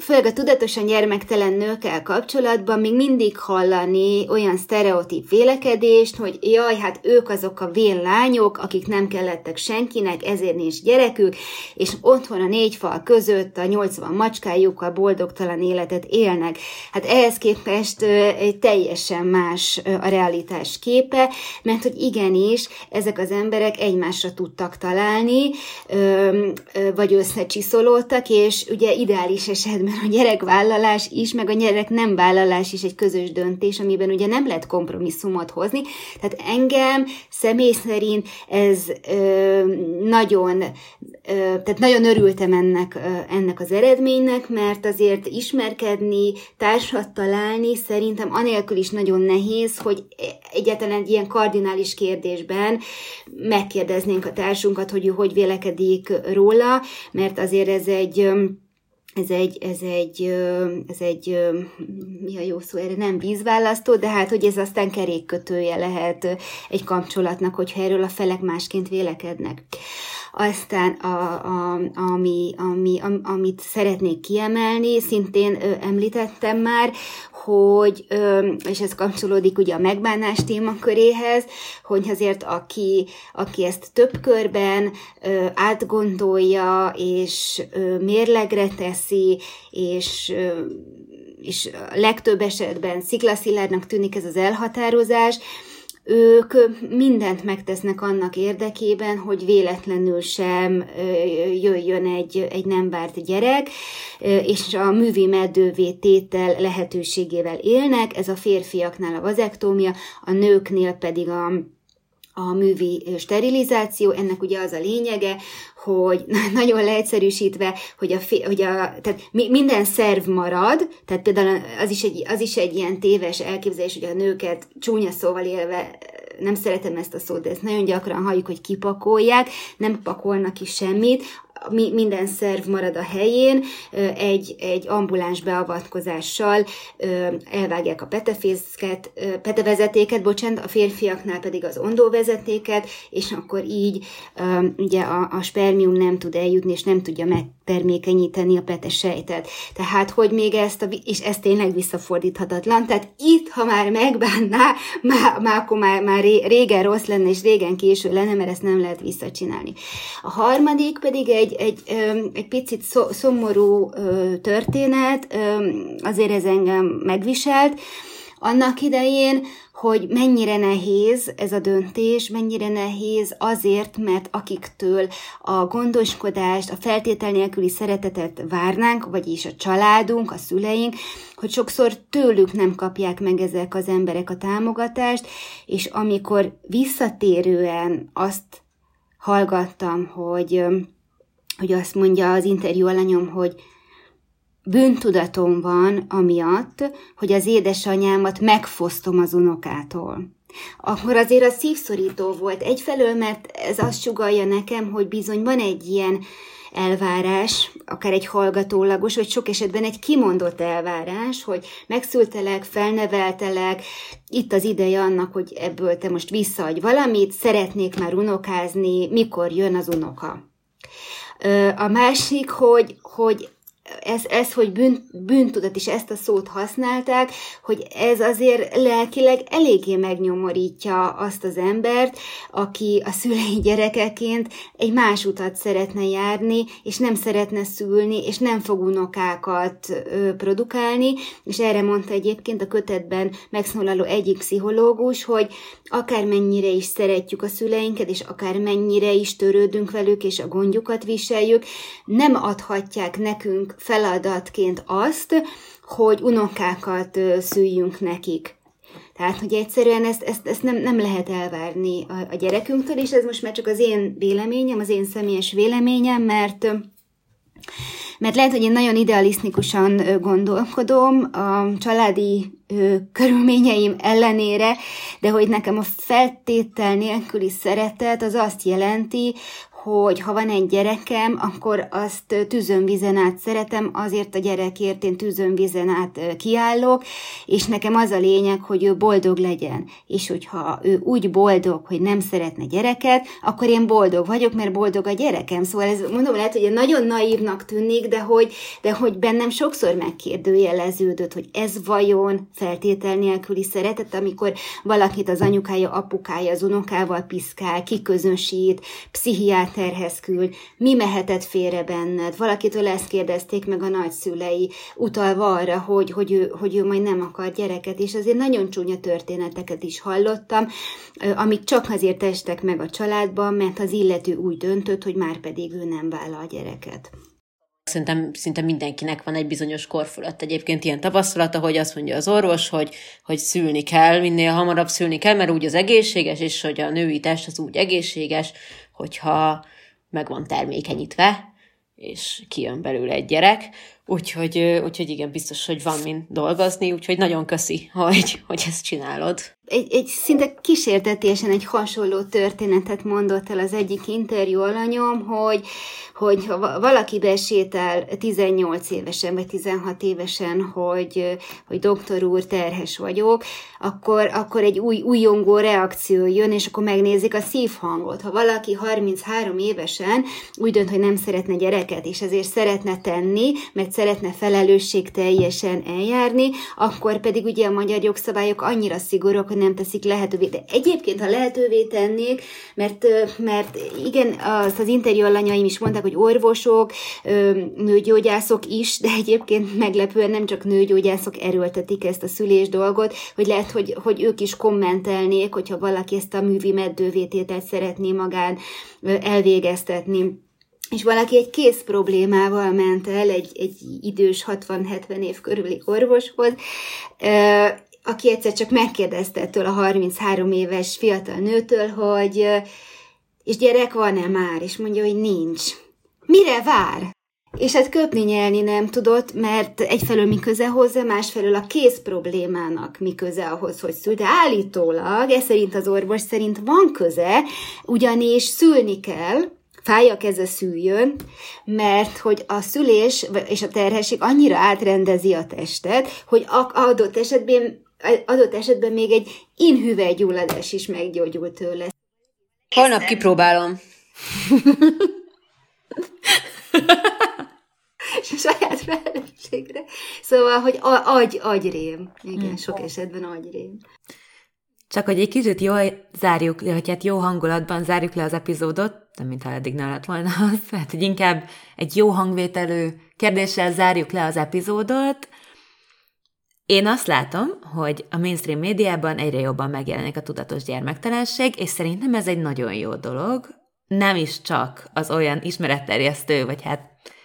főleg a tudatosan gyermektelen nőkkel kapcsolatban még mindig hallani olyan sztereotíp vélekedést, hogy jaj, hát ők azok a lányok, akik nem kellettek senkinek, ezért nincs gyerekük, és otthon a négy fal között a 80 macskájukkal boldogtalan életet élnek. Hát ehhez képest egy teljesen más a realitás képe, mert hogy igenis, ezek az emberek egymásra tudtak találni, vagy összecsiszolódtak, és ugye ideális esetben a gyerekvállalás is, meg a gyerek nem vállalás is egy közös döntés, amiben ugye nem lehet kompromisszumot hozni. Tehát engem személy szerint ez ö, nagyon, ö, tehát nagyon örültem ennek, ö, ennek az eredménynek, mert azért ismerkedni, társat találni szerintem anélkül is nagyon nehéz, hogy egyáltalán egy ilyen kardinális kérdésben megkérdeznénk a társunkat, hogy ő hogy vélekedik róla, mert azért ez egy ez egy, ez egy, ez egy, mi a jó szó erre, nem vízválasztó, de hát, hogy ez aztán kerékkötője lehet egy kapcsolatnak, hogyha erről a felek másként vélekednek. Aztán, a, a, ami, ami, am, amit szeretnék kiemelni, szintén ö, említettem már, hogy, ö, és ez kapcsolódik ugye a megbánás témaköréhez, hogy azért aki, aki ezt több körben ö, átgondolja, és ö, mérlegre teszi, és ö, és legtöbb esetben sziklaszilárdnak tűnik ez az elhatározás, ők mindent megtesznek annak érdekében, hogy véletlenül sem jöjjön egy, egy nem várt gyerek, és a művi meddővé tétel lehetőségével élnek, ez a férfiaknál a vazektómia, a nőknél pedig a a művi sterilizáció, ennek ugye az a lényege, hogy [laughs] nagyon leegyszerűsítve, hogy, a, hogy a, tehát minden szerv marad, tehát például az is, egy, az is egy ilyen téves elképzelés, hogy a nőket csúnya szóval élve nem szeretem ezt a szót, de ezt nagyon gyakran halljuk, hogy kipakolják, nem pakolnak ki semmit, minden szerv marad a helyén, egy, egy ambuláns beavatkozással elvágják a petefészket, petevezetéket, bocsánat, a férfiaknál pedig az ondóvezetéket, és akkor így ugye a, a spermium nem tud eljutni, és nem tudja megtermékenyíteni a pete sejtet. Tehát, hogy még ezt, a, és ez tényleg visszafordíthatatlan, tehát itt, ha már megbánná, már, már akkor már, már régen rossz lenne, és régen késő lenne, mert ezt nem lehet visszacsinálni. A harmadik pedig egy egy, egy, egy picit szomorú történet, azért ez engem megviselt. Annak idején, hogy mennyire nehéz ez a döntés, mennyire nehéz azért, mert akiktől a gondoskodást, a feltétel nélküli szeretetet várnánk, vagyis a családunk, a szüleink, hogy sokszor tőlük nem kapják meg ezek az emberek a támogatást, és amikor visszatérően azt hallgattam, hogy hogy azt mondja az interjú alanyom, hogy bűntudatom van amiatt, hogy az édesanyámat megfosztom az unokától. Akkor azért a szívszorító volt egyfelől, mert ez azt sugalja nekem, hogy bizony van egy ilyen elvárás, akár egy hallgatólagos, vagy sok esetben egy kimondott elvárás, hogy megszültelek, felneveltelek, itt az ideje annak, hogy ebből te most visszaadj valamit, szeretnék már unokázni, mikor jön az unoka. A másik, hogy, hogy ez, ez hogy bűn, bűntudat is ezt a szót használták, hogy ez azért lelkileg eléggé megnyomorítja azt az embert, aki a szülei gyerekeként egy más utat szeretne járni, és nem szeretne szülni, és nem fog unokákat ö, produkálni, és erre mondta egyébként a kötetben megszólaló egyik pszichológus, hogy akármennyire is szeretjük a szüleinket, és akármennyire is törődünk velük, és a gondjukat viseljük, nem adhatják nekünk feladatként azt, hogy unokákat szüljünk nekik. Tehát, hogy egyszerűen ezt, ezt, ezt nem, nem lehet elvárni a, a gyerekünktől, és ez most már csak az én véleményem, az én személyes véleményem, mert mert lehet, hogy én nagyon idealisztikusan gondolkodom a családi körülményeim ellenére, de hogy nekem a feltétel nélküli szeretet az azt jelenti, hogy ha van egy gyerekem, akkor azt tűzön vizen át szeretem, azért a gyerekért én tűzön vizen át kiállok, és nekem az a lényeg, hogy ő boldog legyen. És hogyha ő úgy boldog, hogy nem szeretne gyereket, akkor én boldog vagyok, mert boldog a gyerekem. Szóval ez mondom, lehet, hogy nagyon naívnak tűnik, de hogy, de hogy bennem sokszor megkérdőjeleződött, hogy ez vajon feltétel nélküli szeretet, amikor valakit az anyukája, apukája, az unokával piszkál, kiközösít, pszichiát terhez küld, mi mehetett félre benned. Valakitől ezt kérdezték meg a nagyszülei, utalva arra, hogy, hogy, ő, hogy ő majd nem akar gyereket, és azért nagyon csúnya történeteket is hallottam, amik csak azért estek meg a családban, mert az illető úgy döntött, hogy már pedig ő nem vállal a gyereket. Szerintem szinte mindenkinek van egy bizonyos kor fölött egyébként ilyen tapasztalata, hogy azt mondja az orvos, hogy, hogy szülni kell, minél hamarabb szülni kell, mert úgy az egészséges, és hogy a női test az úgy egészséges, hogyha meg van termékenyítve, és kijön belőle egy gyerek. Úgyhogy, úgyhogy igen, biztos, hogy van mind dolgozni, úgyhogy nagyon köszi, hogy, hogy ezt csinálod egy, egy szinte kísértetésen egy hasonló történetet mondott el az egyik interjú alanyom, hogy, hogy ha valaki besétál 18 évesen, vagy 16 évesen, hogy, hogy doktor úr, terhes vagyok, akkor, akkor egy új újongó reakció jön, és akkor megnézik a szívhangot. Ha valaki 33 évesen úgy dönt, hogy nem szeretne gyereket, és ezért szeretne tenni, mert szeretne felelősség teljesen eljárni, akkor pedig ugye a magyar jogszabályok annyira szigorúak, hogy nem teszik lehetővé. De egyébként, ha lehetővé tennék, mert, mert igen, az, az interjú alanyaim is mondták, hogy orvosok, nőgyógyászok is, de egyébként meglepően nem csak nőgyógyászok erőltetik ezt a szülés dolgot, hogy lehet, hogy, hogy ők is kommentelnék, hogyha valaki ezt a művi meddővétételt szeretné magán elvégeztetni és valaki egy kész problémával ment el egy, egy idős 60-70 év körüli orvoshoz, aki egyszer csak megkérdezte ettől a 33 éves fiatal nőtől, hogy és gyerek van-e már? És mondja, hogy nincs. Mire vár? És hát köpni nyelni nem tudott, mert egyfelől mi köze hozzá, másfelől a kész problémának mi köze ahhoz, hogy szül. De állítólag, ez szerint az orvos szerint van köze, ugyanis szülni kell, fáj a keze szüljön, mert hogy a szülés és a terhesség annyira átrendezi a testet, hogy adott esetben adott esetben még egy inhüvelygyulladás is meggyógyult tőle. Holnap kipróbálom. [laughs] és saját felelősségre. Szóval, hogy agy, agyrém. Igen, hmm. sok esetben agyrém. Csak hogy egy kicsit jól zárjuk, hogy hát jó hangulatban zárjuk le az epizódot, nem mintha eddig ne lett volna az, [laughs] hát hogy inkább egy jó hangvételű kérdéssel zárjuk le az epizódot, én azt látom, hogy a mainstream médiában egyre jobban megjelenik a tudatos gyermektelenség, és szerintem ez egy nagyon jó dolog. Nem is csak az olyan ismeretterjesztő, vagy hát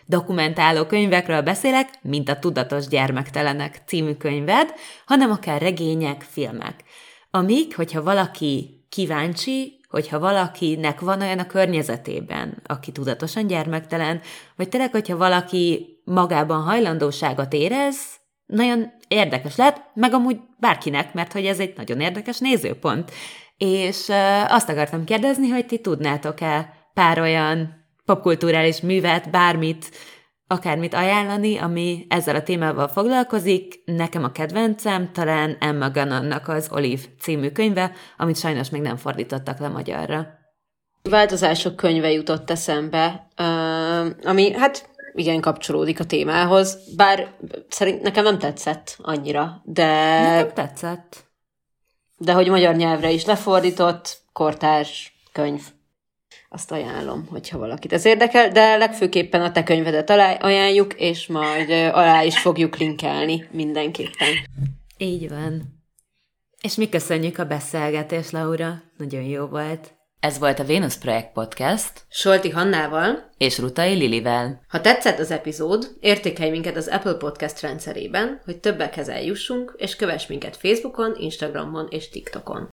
dokumentáló könyvekről beszélek, mint a Tudatos Gyermektelenek című könyved, hanem akár regények, filmek. Amik, hogyha valaki kíváncsi, hogyha valakinek van olyan a környezetében, aki tudatosan gyermektelen, vagy tényleg, hogyha valaki magában hajlandóságot érez, nagyon érdekes lehet, meg amúgy bárkinek, mert hogy ez egy nagyon érdekes nézőpont. És azt akartam kérdezni, hogy ti tudnátok-e pár olyan popkulturális művet, bármit, akármit ajánlani, ami ezzel a témával foglalkozik. Nekem a kedvencem talán Emma Gunnannak az Olive című könyve, amit sajnos még nem fordítottak le magyarra. Változások könyve jutott eszembe, ami hát igen kapcsolódik a témához, bár szerint nekem nem tetszett annyira, de... Nekem tetszett. De hogy magyar nyelvre is lefordított, kortárs könyv. Azt ajánlom, hogyha valakit ez érdekel, de legfőképpen a te könyvedet ajánljuk, és majd alá is fogjuk linkelni mindenképpen. Így van. És mi köszönjük a beszélgetést, Laura. Nagyon jó volt. Ez volt a Venus Projekt Podcast. Solti Hannával. És Rutai Lilivel. Ha tetszett az epizód, értékelj minket az Apple Podcast rendszerében, hogy többekhez eljussunk, és kövess minket Facebookon, Instagramon és TikTokon.